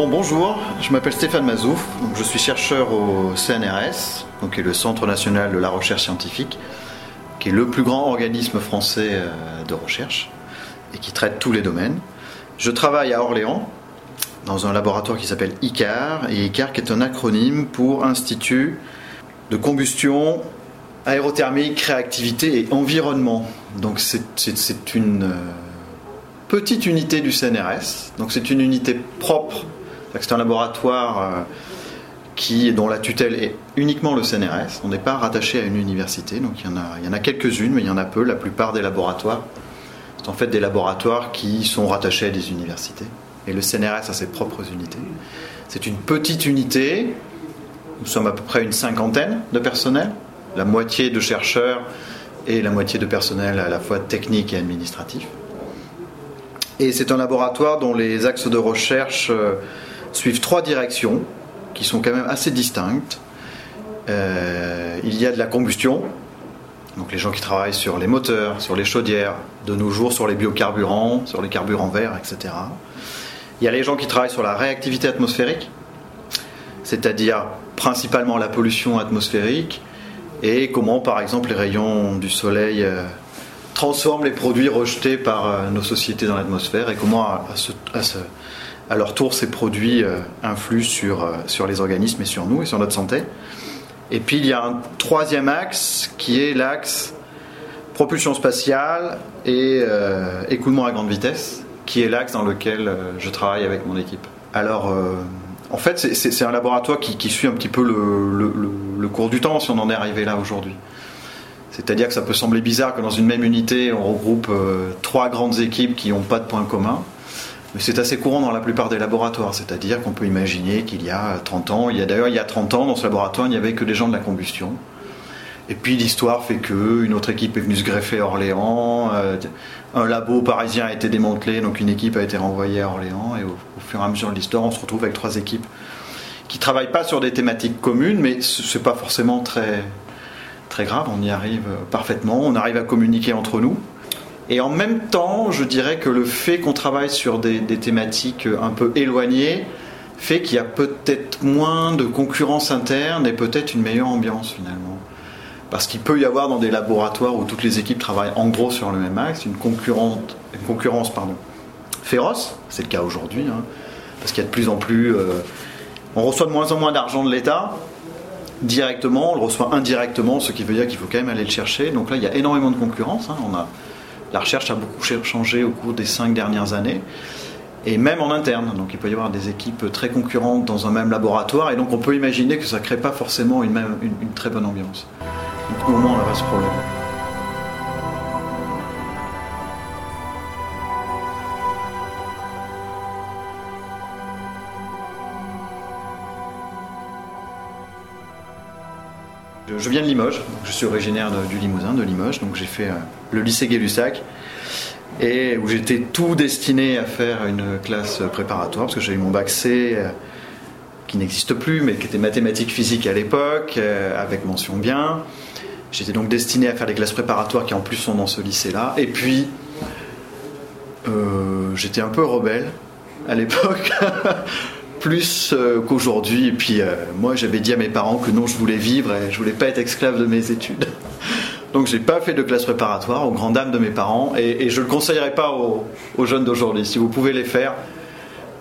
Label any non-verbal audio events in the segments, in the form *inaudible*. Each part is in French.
Bon, bonjour, je m'appelle Stéphane Mazouf, je suis chercheur au CNRS, qui est le Centre national de la recherche scientifique, qui est le plus grand organisme français euh, de recherche et qui traite tous les domaines. Je travaille à Orléans, dans un laboratoire qui s'appelle ICAR, et ICAR qui est un acronyme pour Institut de combustion aérothermique, réactivité et environnement. Donc c'est une euh, petite unité du CNRS, donc c'est une unité propre c'est un laboratoire euh, qui, dont la tutelle est uniquement le CNRS. On n'est pas rattaché à une université, donc il y en a, quelques-unes, mais il y en a peu. La plupart des laboratoires, c'est en fait des laboratoires qui sont rattachés à des universités. Et le CNRS a ses propres unités. C'est une petite unité. Nous sommes à peu près une cinquantaine de personnel, la moitié de chercheurs et la moitié de personnel à la fois technique et administratif. Et c'est un laboratoire dont les axes de recherche euh, suivent trois directions qui sont quand même assez distinctes. Euh, il y a de la combustion, donc les gens qui travaillent sur les moteurs, sur les chaudières, de nos jours sur les biocarburants, sur les carburants verts, etc. Il y a les gens qui travaillent sur la réactivité atmosphérique, c'est-à-dire principalement la pollution atmosphérique et comment par exemple les rayons du soleil euh, transforment les produits rejetés par euh, nos sociétés dans l'atmosphère et comment à, ce, leur tour, ces produits euh, influent sur, euh, sur les organismes et sur nous et sur notre santé. Et puis il y a un troisième axe qui est l'axe propulsion spatiale et euh, écoulement à grande vitesse, qui est l'axe dans lequel je travaille avec mon équipe. Alors, en fait, c'est un laboratoire qui, suit un petit peu le, le, cours du temps si on en est arrivé là aujourd'hui. C'est-à-dire que ça peut sembler bizarre que dans une même unité, on regroupe trois grandes équipes qui n'ont pas de points communs. Mais c'est assez courant dans la plupart des laboratoires, c'est-à-dire qu'on peut imaginer qu'il y a 30 ans, il y a d'ailleurs il y a 30 ans dans ce laboratoire, il n'y avait que des gens de la combustion. Et puis l'histoire fait que une autre équipe est venue se greffer à Orléans, euh, un labo parisien a été démantelé, donc une équipe a été renvoyée à Orléans, et au, fur et à mesure de l'histoire, on se retrouve avec trois équipes qui travaillent pas sur des thématiques communes, mais c'est pas forcément très très grave, on y arrive parfaitement, on arrive à communiquer entre nous. Et en même temps, je dirais que le fait qu'on travaille sur des, thématiques un peu éloignées fait qu'il y a peut-être moins de concurrence interne et peut-être une meilleure ambiance finalement. Parce qu'il peut y avoir dans des laboratoires où toutes les équipes travaillent en gros sur le même axe une, concurrence féroce, c'est le cas aujourd'hui, hein. parce qu'il y a de plus en plus... Euh, on reçoit de moins en moins d'argent de l'État, directement, on le reçoit indirectement, ce qui veut dire qu'il faut quand même aller le chercher. Donc là, il y a énormément de concurrence. Hein. On a la recherche a beaucoup changé au cours des cinq dernières années, et même en interne. Donc il peut y avoir des équipes très concurrentes dans un même laboratoire, et donc on peut imaginer que ça ne crée pas forcément une, très bonne ambiance. Donc au moins on a ce problème. Je viens de Limoges, je suis originaire du Limousin, de Limoges, donc j'ai fait euh, le lycée Gay-Lussac et où j'étais tout destiné à faire une classe préparatoire parce que j'ai eu mon bac C euh, qui n'existe plus mais qui était mathématiques physique à l'époque euh, avec mention bien. J'étais donc destiné à faire des classes préparatoires qui en plus sont dans ce lycée-là. Et puis j'étais un peu rebelle à l'époque. *laughs* plus euh, qu'aujourd'hui. Et puis euh, moi, j'avais dit à mes parents que non, je voulais vivre et je voulais pas être esclave de mes études. *laughs* Donc j'ai pas fait de classe préparatoire aux grandes dames de mes parents et, je le conseillerais pas aux, jeunes d'aujourd'hui. Si vous pouvez les faire,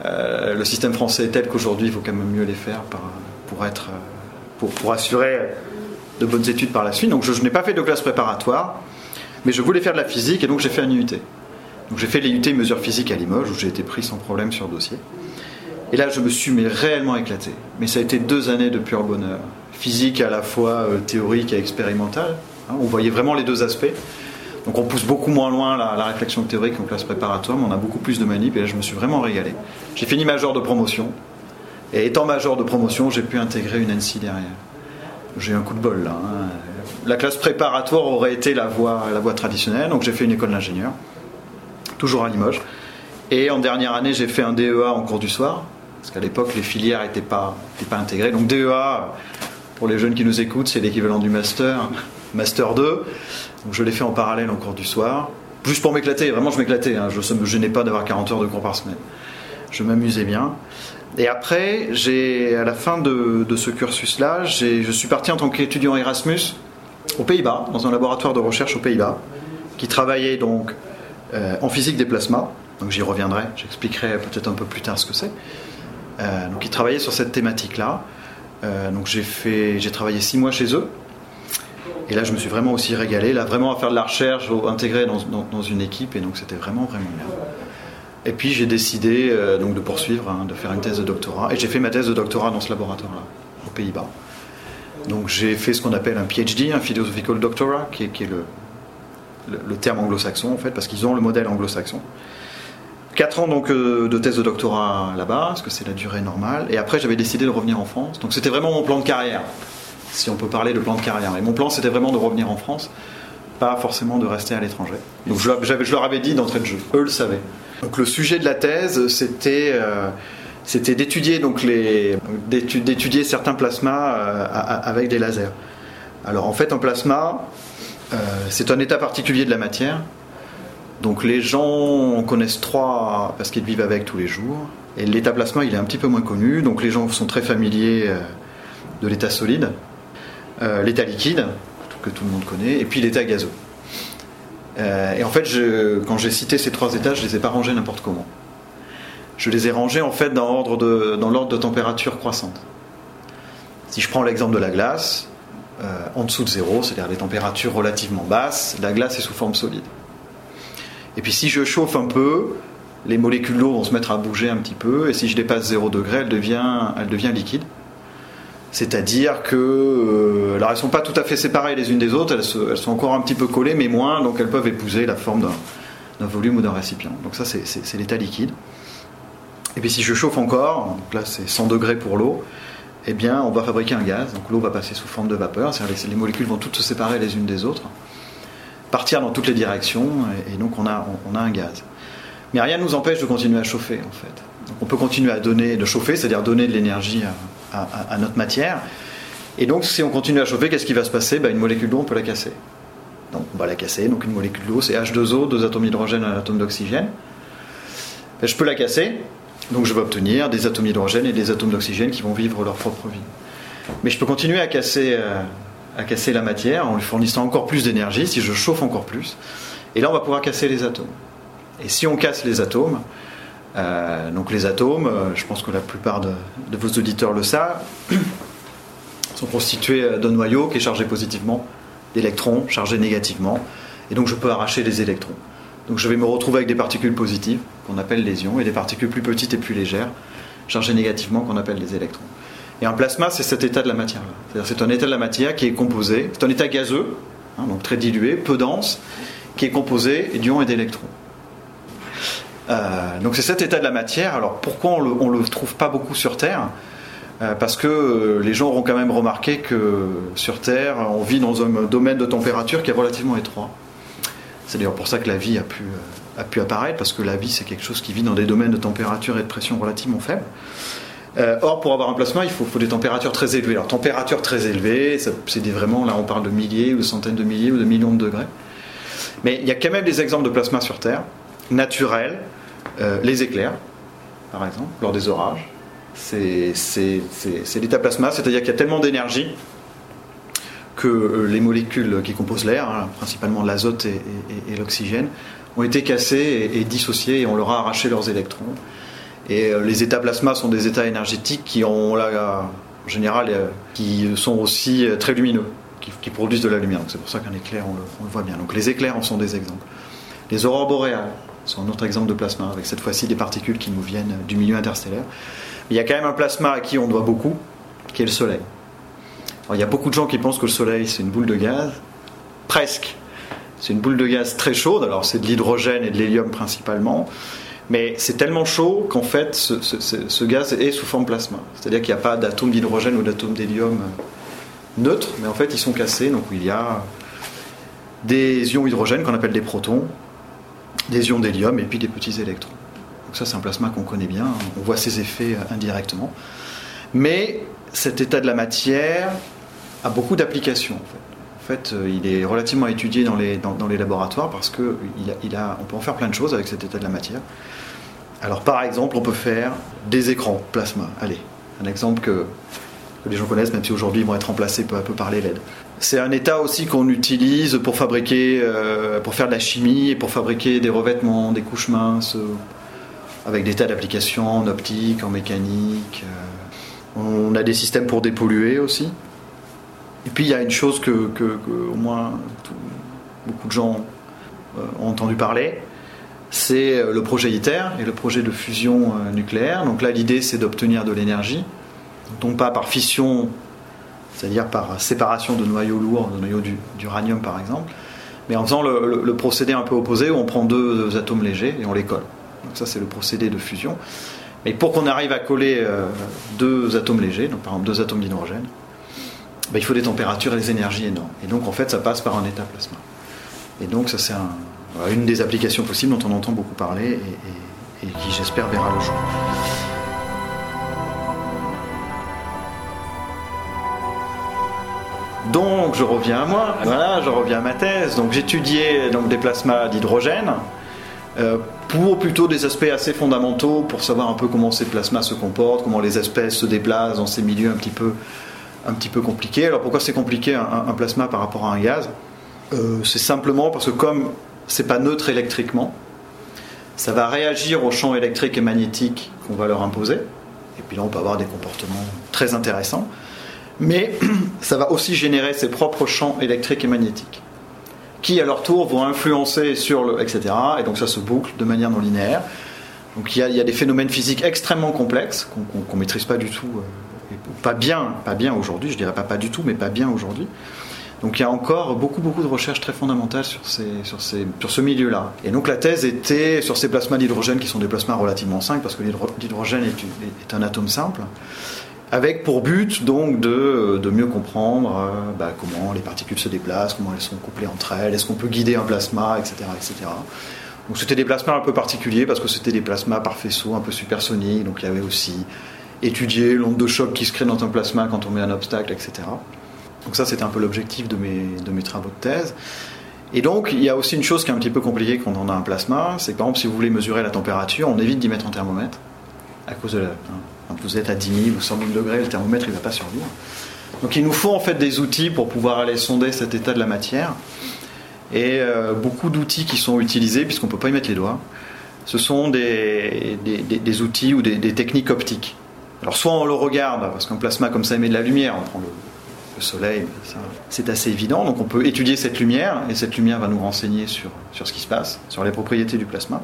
euh, le système français est tel qu'aujourd'hui, il faut quand même mieux les faire pour, pour, assurer de bonnes études par la suite. Donc je, n'ai pas fait de classe préparatoire, mais je voulais faire de la physique et donc j'ai fait un UT. Donc j'ai fait les UT mesures physiques à Limoges où j'ai été pris sans problème sur dossier. Et là, je me suis mais réellement éclaté. Mais ça a été deux années de pur bonheur. Physique à la fois euh, théorique et expérimentale. Hein, on voyait vraiment les deux aspects. Donc on pousse beaucoup moins loin la, réflexion théorique qu'en classe préparatoire, mais on a beaucoup plus de manip. Et là, je me suis vraiment régalé. J'ai fini major de promotion. Et étant major de promotion, j'ai pu intégrer une NC derrière. J'ai eu un coup de bol là. Hein. La classe préparatoire aurait été la voie traditionnelle, donc j'ai fait une école d'ingénieur, toujours à Limoges. Et en dernière année, j'ai fait un DEA en cours du soir, parce qu'à l'époque, les filières n'étaient pas, intégrées. Donc DEA, pour les jeunes qui nous écoutent, c'est l'équivalent du master, master 2. Donc je l'ai fait en parallèle en cours du soir. Juste pour m'éclater, vraiment je m'éclatais. Hein. Je ne me gênais pas d'avoir 40 heures de cours par semaine. Je m'amusais bien. Et après, à la fin de, ce cursus-là, je suis parti en tant qu'étudiant Erasmus aux Pays-Bas, dans un laboratoire de recherche aux Pays-Bas, qui travaillait donc euh, en physique des plasmas. Donc j'y reviendrai, j'expliquerai peut-être un peu plus tard ce que c'est. Euh, donc ils travaillaient sur cette thématique-là. Euh, donc j'ai fait, j'ai travaillé six mois chez eux. Et là, je me suis vraiment aussi régalé, là, vraiment à faire de la recherche, intégré dans, une équipe, et donc c'était vraiment, vraiment bien. Et puis j'ai décidé euh, donc de poursuivre, hein, de faire une thèse de doctorat. Et j'ai fait ma thèse de doctorat dans ce laboratoire-là, aux Pays-Bas. Donc j'ai fait ce qu'on appelle un PhD, un Philosophical Doctorate, qui est, le, terme anglo-saxon en fait, parce qu'ils ont le modèle anglo-saxon. Quatre ans donc euh, de thèse de doctorat là-bas, parce que c'est la durée normale. Et après j'avais décidé de revenir en France. Donc c'était vraiment mon plan de carrière, si on peut parler de plan de carrière. Et mon plan c'était vraiment de revenir en France, pas forcément de rester à l'étranger. Donc je, leur avais dit d'entrée de jeu, eux le savaient. Donc le sujet de la thèse, c'était euh, d'étudier certains plasmas euh, avec des lasers. Alors en fait un plasma c'est un état particulier de la matière. Donc les gens connaissent trois parce qu'ils vivent avec tous les jours. Et l'état plasma il est un petit peu moins connu. Donc les gens sont très familiers de l'état solide, l'état liquide que tout le monde connaît, et puis l'état gazeux. Euh, et en fait, quand j'ai cité ces trois étages, je les ai pas rangés n'importe comment. Je les ai rangés en fait dans l'ordre de, température croissante. Si je prends l'exemple de la glace, euh, en dessous de zéro, c'est-à-dire des températures relativement basses, la glace est sous forme solide. Et puis si je chauffe un peu, les molécules d'eau vont se mettre à bouger un petit peu, et si je dépasse 0 degré, elle devient, elle devient liquide. C'est-à-dire que, euh, alors elles sont pas tout à fait séparées les unes des autres, elles, sont encore un petit peu collées, mais moins, donc elles peuvent épouser la forme d'un volume ou d'un récipient. Donc ça, c'est l'état liquide. Et puis si je chauffe encore, donc là c'est 100 degrés pour l'eau, eh bien on va fabriquer un gaz. Donc l'eau va passer sous forme de vapeur, c'est-à-dire les, les molécules vont toutes se séparer les unes des autres, partir dans toutes les directions, et, donc on a, on a un gaz. Mais rien ne nous empêche de continuer à chauffer en fait. On peut continuer à donner, de chauffer, c'est-à-dire donner de l'énergie à notre matière. Et donc, si on continue à chauffer, qu'est-ce qui va se passer? Ben, Une molécule d'eau, on peut la casser. Donc, on va la casser. Donc, une molécule d'eau, c'est H2O, deux atomes d'hydrogène, un atome d'oxygène. Ben, je peux la casser. Donc, je vais obtenir des atomes d'hydrogène et des atomes d'oxygène qui vont vivre leur propre vie. Mais je peux continuer à casser, euh, à casser la matière en lui fournissant encore plus d'énergie si je chauffe encore plus. Et là, on va pouvoir casser les atomes. Et si on casse les atomes, euh, donc les atomes, euh, je pense que la plupart de, vos auditeurs le savent, *coughs* sont constitués euh, d'un noyau qui est chargé positivement d'électrons chargés négativement. Et donc je peux arracher les électrons. Donc je vais me retrouver avec des particules positives, qu'on appelle les ions, et des particules plus petites et plus légères, chargées négativement, qu'on appelle les électrons. Et un plasma, c'est cet état de la matière. C'est un état de la matière qui est composé, c'est un état gazeux, hein, donc très dilué, peu dense, qui est composé d'ions et d'électrons. Euh, donc c'est cet état de la matière. Alors pourquoi on ne le, trouve pas beaucoup sur Terre? Euh, parce que euh, les gens auront quand même remarqué que sur Terre, on vit dans un domaine de température qui est relativement étroit. C'est d'ailleurs pour ça que la vie a pu, a pu apparaître, parce que la vie, c'est quelque chose qui vit dans des domaines de température et de pression relativement faibles. Or, pour avoir un plasma, il faut, faut, des températures très élevées. Alors, température très élevée, c'est vraiment, là, on parle de milliers ou de centaines de milliers ou de millions de degrés. Mais il y a quand même des exemples de plasma sur Terre, naturels, euh, les éclairs, par exemple, lors des orages. C'est l'état plasma, c'est-à-dire qu'il y a tellement d'énergie que euh, les molécules qui composent l'air, hein, principalement l'azote et, l'oxygène, ont été cassées et, dissociées et on leur a arraché leurs électrons. Et euh, les états plasma sont des états énergétiques qui ont là, en général, qui sont aussi très lumineux, qui, produisent de la lumière. C'est pour ça qu'un éclair, on le, on le, voit bien. Donc les éclairs en sont des exemples. Les aurores boréales, c'est un autre exemple de plasma, avec cette fois-ci des particules qui nous viennent du milieu interstellaire. il y a quand même un plasma à qui on doit beaucoup, qui est le Soleil. il y a beaucoup de gens qui pensent que le Soleil, c'est une boule de gaz. Presque. C'est une boule de gaz très chaude, alors c'est de l'hydrogène et de l'hélium principalement. Mais c'est tellement chaud qu'en fait, ce, gaz est sous forme plasma. C'est-à-dire qu'il n'y a pas d'atome d'hydrogène ou d'atome d'hélium neutre, mais en fait, ils sont cassés. Donc, il y a des ions hydrogène qu'on appelle des protons, des ions d'hélium et puis des petits électrons. Donc ça, c'est un plasma qu'on connaît bien, on voit ses effets euh, indirectement. Mais cet état de la matière a beaucoup d'applications. En fait. Euh, il est relativement étudié dans les, laboratoires parce qu'on peut en faire plein de choses avec cet état de la matière. Alors par exemple, on peut faire des écrans plasma. Allez, un exemple que, les gens connaissent, même si aujourd'hui ils vont être remplacés peu à peu par les LED. C'est un état aussi qu'on utilise pour fabriquer, euh, pour faire de la chimie et pour fabriquer des revêtements, des couches minces, euh, avec des tas d'applications en optique, en mécanique. Euh. on a des systèmes pour dépolluer aussi. Et puis il y a une chose que, au moins beaucoup de gens ont entendu parler, c'est le projet ITER et le projet de fusion nucléaire. Donc là l'idée c'est d'obtenir de l'énergie, donc pas par fission c'est-à-dire par séparation de noyaux lourds, de noyaux d'uranium par exemple, mais en faisant le, procédé un peu opposé où on prend deux, atomes légers et on les colle. Donc ça c'est le procédé de fusion. Et pour qu'on arrive à coller euh, deux atomes légers, donc par exemple deux atomes d'hydrogène, ben, il faut des températures et des énergies énormes. Et donc en fait ça passe par un état plasma. Et donc ça c'est une des applications possibles dont on entend beaucoup parler et qui j'espère verra le jour. Donc je reviens à moi, voilà, je reviens à ma thèse. Donc j'étudiais donc des plasmas d'hydrogène euh, pour plutôt des aspects assez fondamentaux pour savoir un peu comment ces plasmas se comportent, comment les espèces se déplacent dans ces milieux un petit peu, un petit peu compliqués. Alors pourquoi c'est compliqué un, plasma par rapport à un gaz? Euh, C'est simplement parce que comme c'est pas neutre électriquement, ça va réagir aux champs électriques et magnétiques qu'on va leur imposer. Et puis là, on peut avoir des comportements très intéressants mais *clears throat* ça va aussi générer ses propres champs électriques et magnétiques, qui à leur tour vont influencer sur le. etc. Et donc ça se boucle de manière non linéaire. Donc il y a, des phénomènes physiques extrêmement complexes qu'on ne maîtrise pas du tout, euh, pas bien, pas bien aujourd'hui, je dirais pas pas du tout, mais pas bien aujourd'hui. Donc il y a encore beaucoup beaucoup de recherches très fondamentales sur, ces, sur, ces, sur ce milieu-là. Et donc la thèse était sur ces plasmas d'hydrogène qui sont des plasmas relativement simples, parce que l'hydrogène est, un atome simple avec pour but donc de, de mieux comprendre euh, bah, comment les particules se déplacent, comment elles sont couplées entre elles, est-ce qu'on peut guider un plasma, etc. etc. Donc c'était des plasmas un peu particuliers parce que c'était des plasmas par faisceau un peu supersoniques, donc il y avait aussi étudier l'onde de choc qui se crée dans un plasma quand on met un obstacle, etc. Donc ça c'était un peu l'objectif de mes, de mes travaux de thèse. Et donc, il y a aussi une chose qui est un petit peu compliquée quand on a un plasma, c'est que par exemple, si vous voulez mesurer la température, on évite d'y mettre un thermomètre à cause de la, hein, quand vous êtes à 10 000 ou 100 000 degrés, le thermomètre il ne va pas survivre. Donc il nous faut en fait des outils pour pouvoir aller sonder cet état de la matière. Et euh, beaucoup d'outils qui sont utilisés, puisqu'on ne peut pas y mettre les doigts, ce sont des, des, outils ou des, techniques optiques. Alors soit on le regarde, parce qu'un plasma comme ça émet de la lumière, on prend le, le soleil, c'est assez évident, donc on peut étudier cette lumière, et cette lumière va nous renseigner sur, sur ce qui se passe, sur les propriétés du plasma.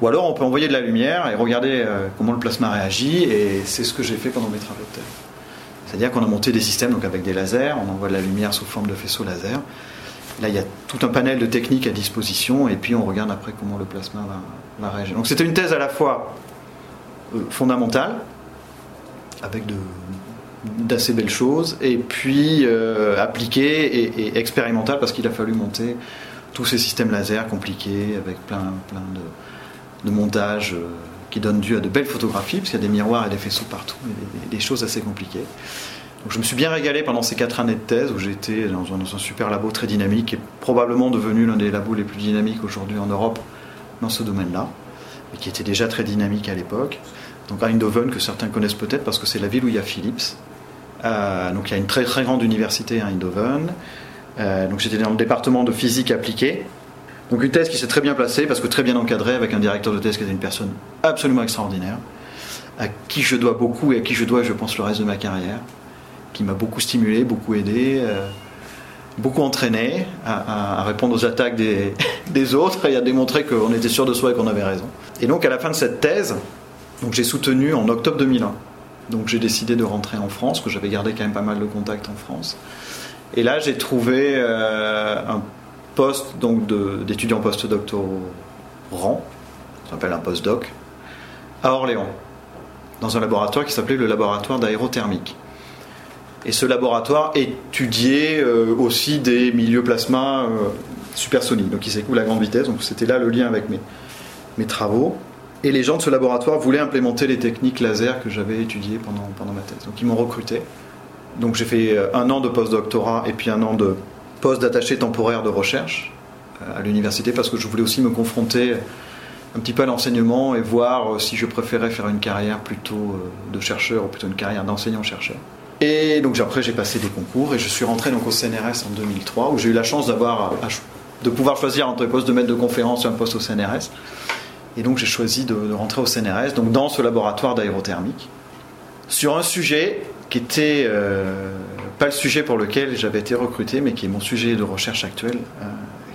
Ou alors on peut envoyer de la lumière et regarder euh, comment le plasma réagit, et c'est ce que j'ai fait pendant mes travaux de. C'est-à-dire qu'on a monté des systèmes donc avec des lasers, on envoie de la lumière sous forme de faisceau laser. Là, il y a tout un panel de techniques à disposition, et puis on regarde après comment le plasma va, réagir. Donc c'était une thèse à la fois euh, fondamentale, avec d'assez belles choses, et puis euh, appliquée et, expérimentale, parce qu'il a fallu monter tous ces systèmes laser compliqués, avec plein, plein de de montage euh, qui donne lieu à de belles photographies, parce qu'il y a des miroirs et des faisceaux partout, et des, choses assez compliquées. Donc je me suis bien régalé pendant ces quatre années de thèse où j'étais dans, dans, un super labo très dynamique, est probablement devenu l'un des labos les plus dynamiques aujourd'hui en Europe dans ce domaine-là, et qui était déjà très dynamique à l'époque. Donc Eindhoven, que certains connaissent peut-être parce que c'est la ville où il y a Philips. Euh, donc il y a une très très grande université à Eindhoven. Euh, donc j'étais dans le département de physique appliquée, donc une thèse qui s'est très bien placée, parce que très bien encadrée, avec un directeur de thèse qui était une personne absolument extraordinaire, à qui je dois beaucoup et à qui je dois, je pense, le reste de ma carrière, qui m'a beaucoup stimulé, beaucoup aidé, euh, beaucoup entraîné à, répondre aux attaques des, *laughs* des, autres et à démontrer qu'on était sûr de soi et qu'on avait raison. Et donc à la fin de cette thèse, donc j'ai soutenu en octobre 2001. Donc j'ai décidé de rentrer en France, que j'avais gardé quand même pas mal de contacts en France. Et là, j'ai trouvé euh, un poste donc d'étudiant post-doctorant, ça s'appelle un post-doc, à Orléans, dans un laboratoire qui s'appelait le laboratoire d'aérothermique. Et ce laboratoire étudiait euh, aussi des milieux plasma euh, supersoniques, donc qui s'écoulent à grande vitesse. Donc c'était là le lien avec mes, mes travaux. Et les gens de ce laboratoire voulaient implémenter les techniques laser que j'avais étudiées pendant, pendant ma thèse. Donc ils m'ont recruté. Donc j'ai fait euh, un an de post-doctorat et puis un an de poste d'attaché temporaire de recherche euh, à l'université parce que je voulais aussi me confronter un petit peu à l'enseignement et voir si je préférais faire une carrière plutôt de chercheur ou plutôt une carrière d'enseignant-chercheur. Et donc après j'ai passé des concours et je suis rentré donc au CNRS en 2003 où j'ai eu la chance d'avoir de pouvoir choisir entre un poste de maître de conférence et un poste au CNRS. Et donc j'ai choisi de, rentrer au CNRS, donc dans ce laboratoire d'aérothermique, sur un sujet qui était euh, pas le sujet pour lequel j'avais été recruté, mais qui est mon sujet de recherche actuel, euh,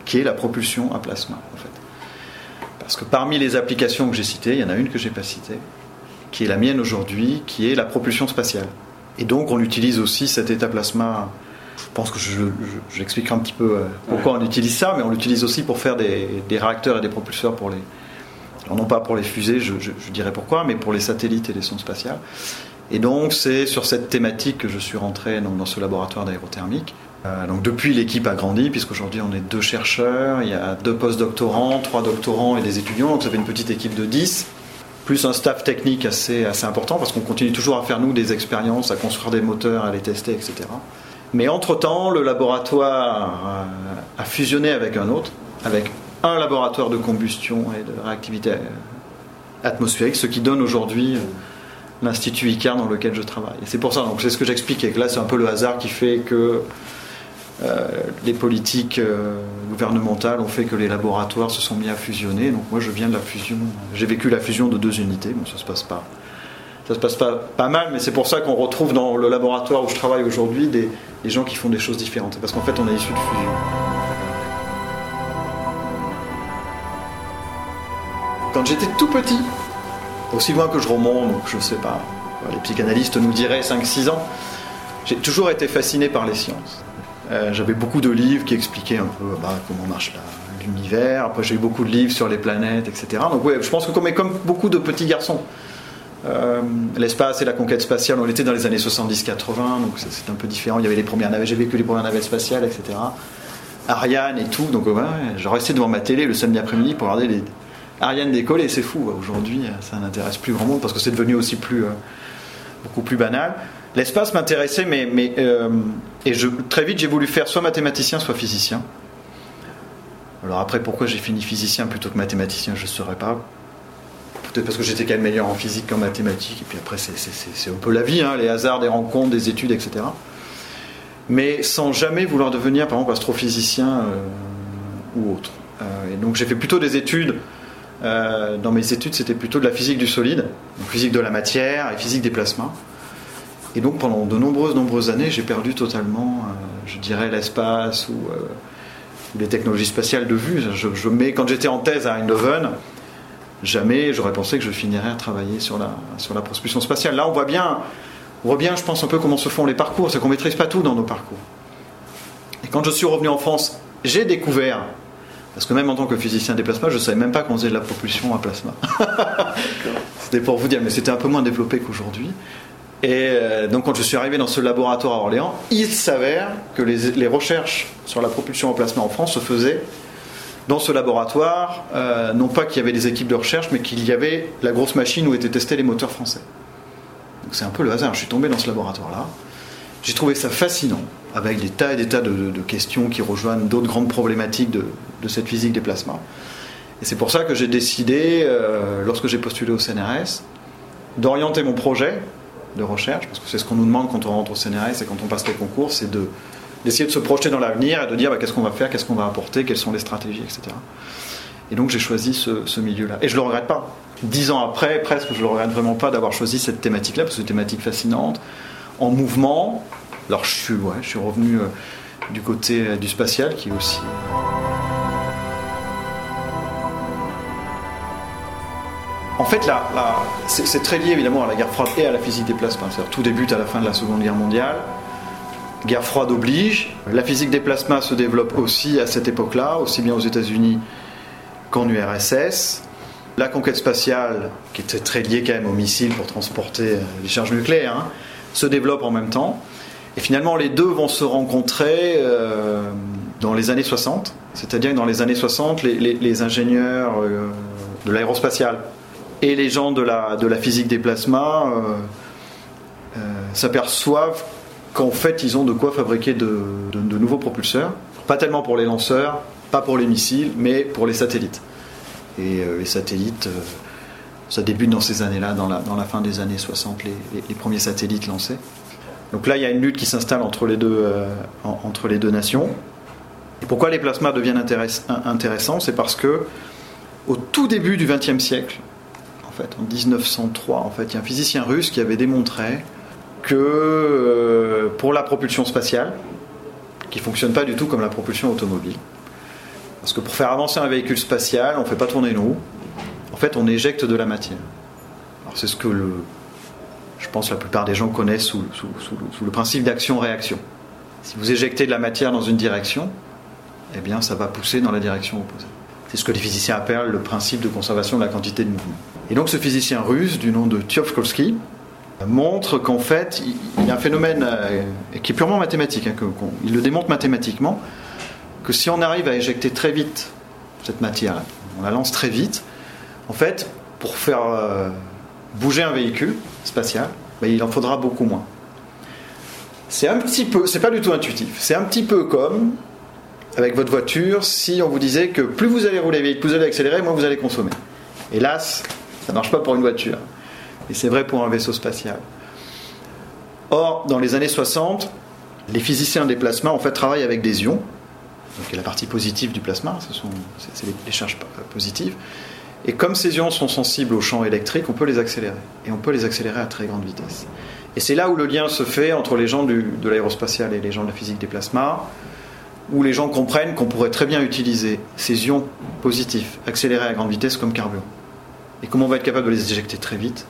qui est la propulsion à plasma en fait. Parce que parmi les applications que j'ai citées, il y en a une que j'ai pas citée, qui est la mienne aujourd'hui, qui est la propulsion spatiale. Et donc on utilise aussi cet état plasma. Je pense que j'expliquerai un petit peu euh, pourquoi on utilise ça, mais on l'utilise aussi pour faire des, réacteurs et des propulseurs pour les. Non pas pour les fusées, je, dirais pourquoi, mais pour les satellites et les sondes spatiales. Et donc c'est sur cette thématique que je suis rentré dans ce laboratoire d'aérothermique. Euh, donc depuis l'équipe a grandi, puisqu'aujourd'hui on est deux chercheurs, il y a deux post-doctorants, trois doctorants et des étudiants, donc ça fait une petite équipe de 10 plus un staff technique assez, assez important, parce qu'on continue toujours à faire, nous, des expériences, à construire des moteurs, à les tester, etc. Mais entre-temps, le laboratoire a fusionné avec un autre, avec un laboratoire de combustion et de réactivité atmosphérique, ce qui donne aujourd'hui euh, l'Institut ICAR dans lequel je travaille. C'est pour ça, donc c'est ce que j'expliquais, que là c'est un peu le hasard qui fait que euh, les politiques euh, gouvernementales ont fait que les laboratoires se sont mis à fusionner. Donc moi, je viens de la fusion. J'ai vécu la fusion de deux unités. Bon, ça se passe pas. Ça se passe pas, pas mal, mais c'est pour ça qu'on retrouve dans le laboratoire où je travaille aujourd'hui des, gens qui font des choses différentes. Parce qu'en fait, on est issu de fusion. Quand j'étais tout petit, aussi loin que je remonte, je sais pas, les psychanalystes nous diraient 5-6 ans, j'ai toujours été fasciné par les sciences. Euh, j'avais beaucoup de livres qui expliquaient un peu bah, comment marche l'univers. Après, j'ai eu beaucoup de livres sur les planètes, etc. Donc, ouais, je pense que comme, comme beaucoup de petits garçons, euh, l'espace et la conquête spatiale, on était dans les années 70-80, donc c'est un peu différent. Il y avait les premières navettes, j'ai vécu les premières navettes spatiales, etc. Ariane et tout. Donc, ouais, je restais devant ma télé le samedi après-midi pour regarder les Ariane décoller. C'est fou. Aujourd'hui, ça n'intéresse plus grand monde parce que c'est devenu aussi plus, euh, beaucoup plus banal. L'espace m'intéressait, mais, mais euh, et je, très vite j'ai voulu faire soit mathématicien, soit physicien. Alors après, pourquoi j'ai fini physicien plutôt que mathématicien, je ne saurais pas. Peut-être parce que j'étais quand même meilleur en physique qu'en mathématiques, et puis après c'est un peu la vie, hein, les hasards des rencontres, des études, etc. Mais sans jamais vouloir devenir, par exemple, astrophysicien euh, ou autre. Et donc j'ai fait plutôt des études. Dans mes études, c'était plutôt de la physique du solide, donc physique de la matière et physique des plasmas. Et donc pendant de nombreuses, nombreuses années, j'ai perdu totalement, euh, je dirais, l'espace ou, euh, les technologies spatiales de vue. Je, mets, quand j'étais en thèse à Eindhoven, jamais j'aurais pensé que je finirais à travailler sur la, sur la propulsion spatiale. Là, on voit bien, on voit bien, je pense, un peu comment se font les parcours. C'est qu'on ne maîtrise pas tout dans nos parcours. Et quand je suis revenu en France, j'ai découvert parce que même en tant que physicien des plasmas, je ne savais même pas qu'on faisait de la propulsion à plasma. *laughs* c'était pour vous dire, mais c'était un peu moins développé qu'aujourd'hui. Et euh, donc quand je suis arrivé dans ce laboratoire à Orléans, il s'avère que les, recherches sur la propulsion en plasma en France se faisaient dans ce laboratoire, euh, non pas qu'il y avait des équipes de recherche, mais qu'il y avait la grosse machine où étaient testés les moteurs français. Donc c'est un peu le hasard, je suis tombé dans ce laboratoire-là. J'ai trouvé ça fascinant, avec des tas et des tas de, questions qui rejoignent d'autres grandes problématiques de, cette physique des plasmas. Et c'est pour ça que j'ai décidé, euh, lorsque j'ai postulé au CNRS, d'orienter mon projet de recherche, parce que c'est ce qu'on nous demande quand on rentre au CNRS et quand on passe les concours, c'est de, d'essayer de se projeter dans l'avenir et de dire bah, qu'est-ce qu'on va faire, qu'est-ce qu'on va apporter, quelles sont les stratégies, etc. Et donc j'ai choisi ce, milieu-là. Et je ne le regrette pas. Dix ans après, presque, je ne le regrette vraiment pas d'avoir choisi cette thématique-là, parce que c'est une thématique fascinante, en mouvement. Alors je suis, ouais, je suis revenu euh, du côté euh, du spatial, qui est aussi... En fait, là, c'est très lié évidemment à la guerre froide et à la physique des plasmas. Tout débute à la fin de la Seconde Guerre mondiale. Guerre froide oblige. La physique des plasmas se développe aussi à cette époque-là, aussi bien aux États-Unis qu'en URSS. La conquête spatiale, qui était très liée quand même aux missiles pour transporter euh, les charges nucléaires, hein, se développe en même temps. Et finalement, les deux vont se rencontrer euh, dans les années 60. C'est-à-dire que dans les années 60, les, ingénieurs euh, de l'aérospatiale et les gens de la, de la physique des plasmas euh, s'aperçoivent qu'en fait ils ont de quoi fabriquer de, nouveaux propulseurs. Pas tellement pour les lanceurs, pas pour les missiles, mais pour les satellites. Et les satellites, ça débute dans ces années-là, dans la, dans la fin des années 60, les, premiers satellites lancés. Donc là, il y a une lutte qui s'installe entre, les deux, deux nations. Et pourquoi les plasmas deviennent intéressants? C'est parce que au tout début du XXe siècle, en fait, en 1903, en fait, il y a un physicien russe qui avait démontré que euh, pour la propulsion spatiale, qui ne fonctionne pas du tout comme la propulsion automobile, parce que pour faire avancer un véhicule spatial, on ne fait pas tourner une roue, en fait, on éjecte de la matière. Alors c'est ce que le, je pense la plupart des gens connaissent sous, le principe d'action-réaction. Si vous éjectez de la matière dans une direction, eh bien, ça va pousser dans la direction opposée. C'est ce que les physiciens appellent le principe de conservation de la quantité de mouvement. Et donc ce physicien russe du nom de Tsiolkovsky montre qu'en fait, il y a un phénomène euh, qui est purement mathématique, hein, il le démontre mathématiquement, que si on arrive à éjecter très vite cette matière, on la lance très vite, en fait, pour faire euh, bouger un véhicule spatial, ben, il en faudra beaucoup moins. C'est un petit peu, c'est pas du tout intuitif, c'est un petit peu comme avec votre voiture si on vous disait que plus vous allez rouler vite, plus vous allez accélérer, moins vous allez consommer. Hélas, ça ne marche pas pour une voiture. Et c'est vrai pour un vaisseau spatial. Or, dans les années 60, les physiciens des plasmas en fait travaillent avec des ions. Donc, la partie positive du plasma, ce sont c'est les charges positives. Et comme ces ions sont sensibles au champ électrique, on peut les accélérer. Et on peut les accélérer à très grande vitesse. Et c'est là où le lien se fait entre les gens de l'aérospatial et les gens de la physique des plasmas où les gens comprennent qu'on pourrait très bien utiliser ces ions positifs accélérés à grande vitesse comme carburant. Et comme on va être capable de les éjecter très vite,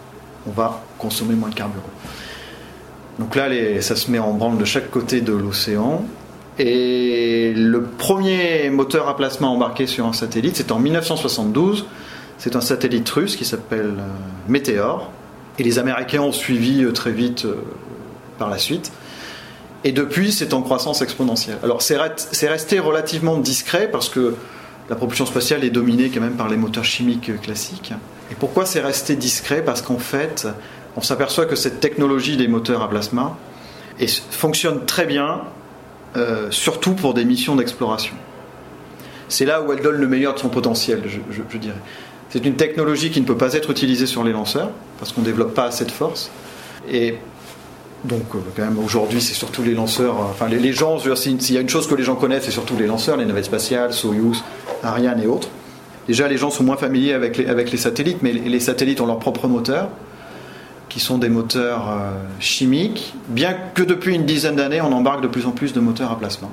on va consommer moins de carburant. Donc là, ça se met en branle de chaque côté de l'océan. Et le premier moteur à placement embarqué sur un satellite, c'est en 1972. C'est un satellite russe qui s'appelle euh, Meteor. Et les Américains ont suivi euh, très vite euh, par la suite. Et depuis, c'est en croissance exponentielle. Alors, c'est resté relativement discret parce que la propulsion spatiale est dominée quand même par les moteurs chimiques classiques. Et pourquoi c'est resté discret? Parce qu'en fait, on s'aperçoit que cette technologie des moteurs à plasma fonctionne très bien, surtout pour des missions d'exploration. C'est là où elle donne le meilleur de son potentiel, je dirais. C'est une technologie qui ne peut pas être utilisée sur les lanceurs, parce qu'on ne développe pas assez de force. Et donc, euh, quand même, aujourd'hui, c'est surtout les lanceurs. Euh, enfin, les, gens, s'il y a une chose que les gens connaissent, c'est surtout les lanceurs, les navettes spatiales, Soyuz, Ariane et autres. Déjà, les gens sont moins familiers avec les, les satellites, mais les, satellites ont leurs propres moteurs, qui sont des moteurs euh, chimiques, bien que depuis une dizaine d'années, on embarque de plus en plus de moteurs à placement.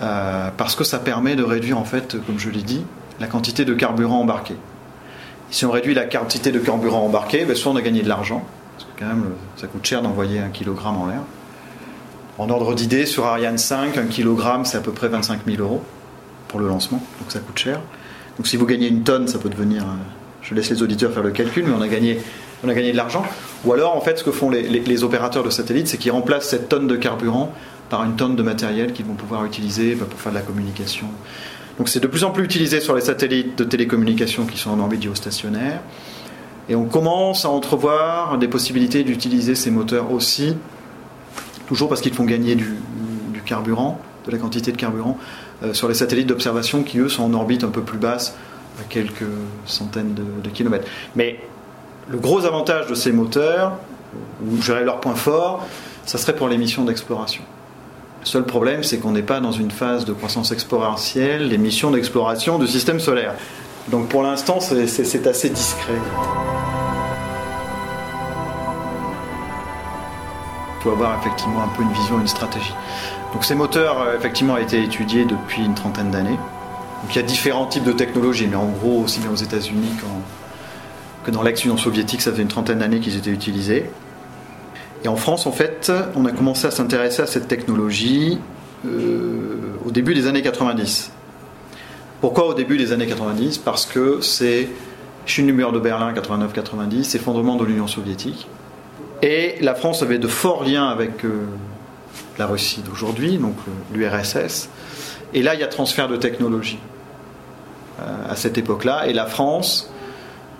parce que ça permet de réduire, en fait, comme je l'ai dit, la quantité de carburant embarqué. Si on réduit la quantité de carburant embarqué, ben, soit on a gagné de l'argent, quand même, ça coûte cher d'envoyer un kilogramme en l'air. En ordre d'idée, sur Ariane 5, un kilogramme, c'est à peu près 25 000 euros pour le lancement, donc ça coûte cher. Donc si vous gagnez une tonne, ça peut devenir. Euh, je laisse les auditeurs faire le calcul, mais on a gagné, on a gagné de l'argent. Ou alors, en fait, ce que font les, opérateurs de satellites, c'est qu'ils remplacent cette tonne de carburant par une tonne de matériel qu'ils vont pouvoir utiliser bah, pour faire de la communication. Donc c'est de plus en plus utilisé sur les satellites de télécommunication qui sont en orbite géostationnaire. Et on commence à entrevoir des possibilités d'utiliser ces moteurs aussi, toujours parce qu'ils font gagner du, carburant, de la quantité de carburant, euh, sur les satellites d'observation qui, eux, sont en orbite un peu plus basse, à quelques centaines de, kilomètres. Mais le gros avantage de ces moteurs, ou je leur point fort, ça serait pour les missions d'exploration. Le seul problème, c'est qu'on n'est pas dans une phase de croissance exponentielle, les missions d'exploration du système solaire. Donc pour l'instant, c'est assez discret. Il faut avoir effectivement un peu une vision, une stratégie. Donc ces moteurs, euh, effectivement, ont été étudiés depuis une trentaine d'années. Donc il y a différents types de technologies, mais en gros, aussi bien aux États-Unis que dans l'ex-Union soviétique, ça fait une trentaine d'années qu'ils étaient utilisés. Et en France, en fait, on a commencé à s'intéresser à cette technologie euh, au début des années 90. Pourquoi au début des années 90 Parce que c'est chute du mur de Berlin 89-90, effondrement de l'Union soviétique. Et la France avait de forts liens avec euh, la Russie d'aujourd'hui, donc l'URSS. Et là, il y a transfert de technologie euh, à cette époque-là. Et la France,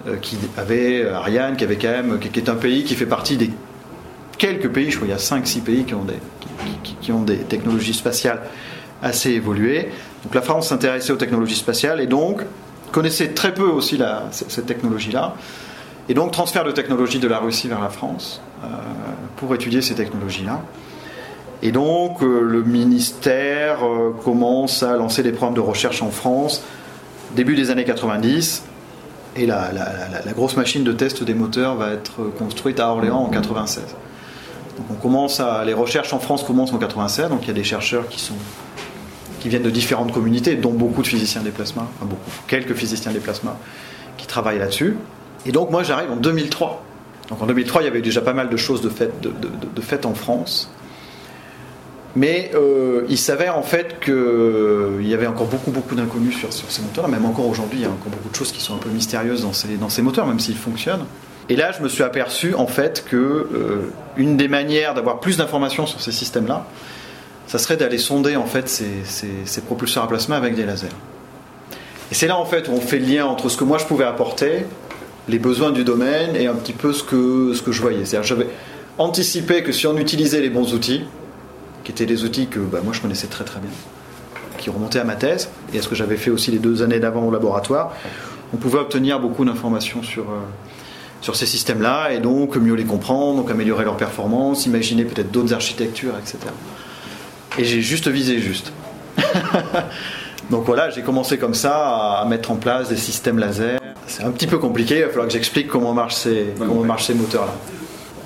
euh, qui avait Ariane, qui avait quand même, qui, est un pays qui fait partie des quelques pays, je crois qu'il y a 5-6 pays qui ont, des, technologies spatiales assez évoluées. Donc la France s'intéressait aux technologies spatiales et donc connaissait très peu aussi cette technologie-là. Et donc transfert de technologie de la Russie vers la France euh, pour étudier ces technologies-là. Et donc euh, le ministère euh, commence à lancer des programmes de recherche en France début des années 90. Et la, la, grosse machine de test des moteurs va être construite à Orléans en 96. On commence à, les recherches en France commencent en 96, donc il y a des chercheurs qui sont qui viennent de différentes communautés, dont beaucoup de physiciens des plasmas, enfin beaucoup, quelques physiciens des plasmas qui travaillent là-dessus. Et donc moi j'arrive en 2003. Donc en 2003 il y avait déjà pas mal de choses de faites de, en France. Mais euh, il s'avère en fait qu'il euh, y avait encore beaucoup beaucoup d'inconnus sur, ces moteurs. Même encore aujourd'hui, il y a encore beaucoup de choses qui sont un peu mystérieuses dans ces moteurs, même s'ils fonctionnent. Et là, je me suis aperçu en fait que euh, une des manières d'avoir plus d'informations sur ces systèmes-là, ça serait d'aller sonder en fait ces, propulseurs à plasma avec des lasers. Et c'est là en fait où on fait le lien entre ce que moi je pouvais apporter, les besoins du domaine et un petit peu ce que, ce que je voyais. C'est-à-dire j'avais anticipé que si on utilisait les bons outils, qui étaient des outils que bah, moi je connaissais très très bien, qui remontaient à ma thèse et à ce que j'avais fait aussi les deux années d'avant au laboratoire, on pouvait obtenir beaucoup d'informations sur, euh, sur ces systèmes-là et donc mieux les comprendre, donc améliorer leur performance, imaginer peut-être d'autres architectures, etc. Et j'ai juste visé juste. *laughs* Donc voilà, j'ai commencé comme ça à mettre en place des systèmes laser. C'est un petit peu compliqué, il va falloir que j'explique comment marchent ces, comment marchent ces moteurs-là.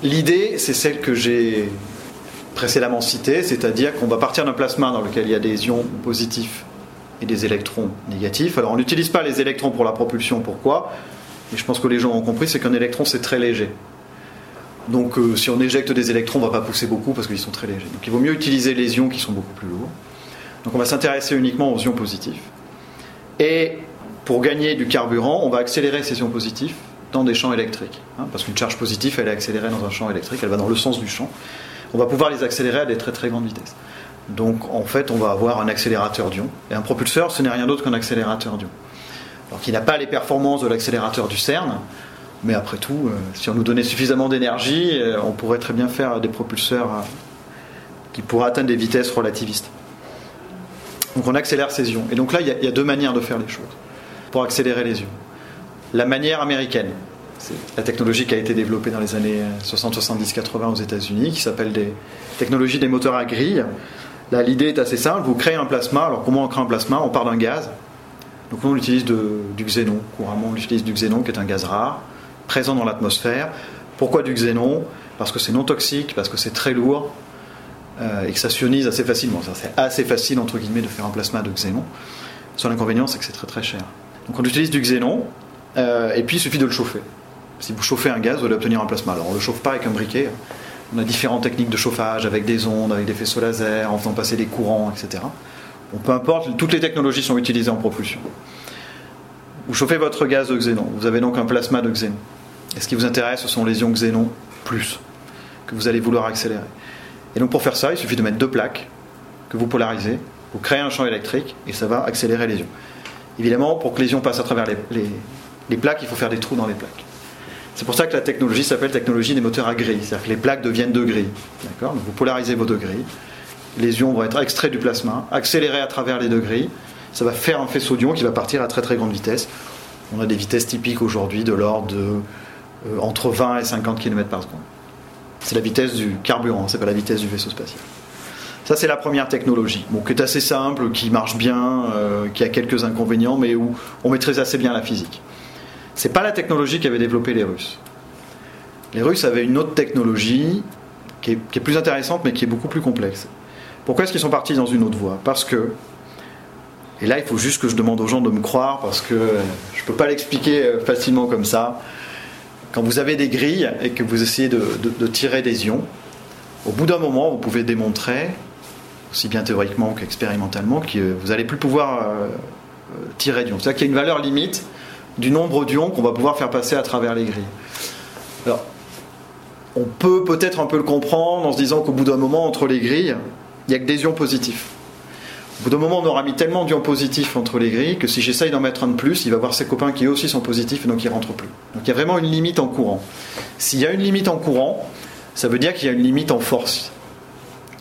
L'idée, c'est celle que j'ai précédemment citée, c'est-à-dire qu'on va partir d'un plasma dans lequel il y a des ions positifs et des électrons négatifs. Alors on n'utilise pas les électrons pour la propulsion, pourquoi? Et je pense que les gens ont compris, c'est qu'un électron c'est très léger. Donc euh, si on éjecte des électrons, on ne va pas pousser beaucoup parce qu'ils sont très légers. Donc il vaut mieux utiliser les ions qui sont beaucoup plus lourds. Donc on va s'intéresser uniquement aux ions positifs. Et pour gagner du carburant, on va accélérer ces ions positifs dans des champs électriques. Hein, parce qu'une charge positive, elle est accélérée dans un champ électrique, elle va dans le sens du champ. On va pouvoir les accélérer à des très très grandes vitesses. Donc en fait, on va avoir un accélérateur d'ions. Et un propulseur, ce n'est rien d'autre qu'un accélérateur d'ions. Alors qu'il n'a pas les performances de l'accélérateur du CERN, mais après tout, euh, si on nous donnait suffisamment d'énergie, euh, on pourrait très bien faire des propulseurs euh, qui pourraient atteindre des vitesses relativistes. Donc on accélère ces ions. Et donc là, il y, a deux manières de faire les choses pour accélérer les ions. La manière américaine, c'est la technologie qui a été développée dans les années 60, 70, 80 aux États-Unis, qui s'appelle des technologies des moteurs à grille. Là, l'idée est assez simple. Vous créez un plasma. Alors, comment on crée un plasma? On part d'un gaz. Donc, nous, on utilise du xénon. Couramment, on utilise du xénon, qui est un gaz rare présent dans l'atmosphère. Pourquoi du xénon? Parce que c'est non toxique, parce que c'est très lourd euh, et que ça sionise assez facilement. C'est assez facile, entre guillemets, de faire un plasma de xénon. Son inconvénient, c'est que c'est très très cher. Donc on utilise du xénon euh, et puis il suffit de le chauffer. Si vous chauffez un gaz, vous allez obtenir un plasma. Alors on ne le chauffe pas avec un briquet. On a différentes techniques de chauffage avec des ondes, avec des faisceaux laser, en faisant passer des courants, etc. Peu importe, toutes les technologies sont utilisées en propulsion. Vous chauffez votre gaz de xénon. Vous avez donc un plasma de xénon. Et ce qui vous intéresse, ce sont les ions xénon plus, que vous allez vouloir accélérer. Et donc pour faire ça, il suffit de mettre deux plaques que vous polarisez, vous créez un champ électrique et ça va accélérer les ions. Évidemment, pour que les ions passent à travers les, plaques, il faut faire des trous dans les plaques. C'est pour ça que la technologie s'appelle technologie des moteurs à grilles, c'est-à-dire que les plaques deviennent deux grilles. D'accord? Vous polarisez vos deux grilles, les ions vont être extraits du plasma, accélérés à travers les grilles, ça va faire un faisceau d'ions qui va partir à très très grande vitesse. On a des vitesses typiques aujourd'hui de l'ordre de euh, entre 20 et 50 km par seconde. C'est la vitesse du carburant, c'est pas la vitesse du vaisseau spatial. Ça, c'est la première technologie, qui est assez simple, qui marche bien, euh, qui a quelques inconvénients, mais où on maîtrise assez bien la physique. C'est pas la technologie qu'avaient développé les Russes. Les Russes avaient une autre technologie qui est plus intéressante, mais qui est beaucoup plus complexe. Pourquoi est-ce qu'ils sont partis dans une autre voie? Parce que et là, il faut juste que je demande aux gens de me croire parce que je ne peux pas l'expliquer euh, facilement comme ça. Quand vous avez des grilles et que vous essayez de, tirer des ions, au bout d'un moment, vous pouvez démontrer, aussi bien théoriquement qu'expérimentalement, que vous n'allez plus pouvoir euh, tirer d'ions. C'est-à-dire qu'il y a une valeur limite du nombre d'ions qu'on va pouvoir faire passer à travers les grilles. Alors, on peut peut-être un peu le comprendre en se disant qu'au bout d'un moment, entre les grilles, il n'y a que des ions positifs. Au bout d'un moment, on aura mis tellement d'ions positifs entre les grilles que si j'essaye d'en mettre un de plus, il va voir ses copains qui eux aussi sont positifs et donc il rentre plus. Donc il y a vraiment une limite en courant. S'il y a une limite en courant, ça veut dire qu'il y a une limite en force.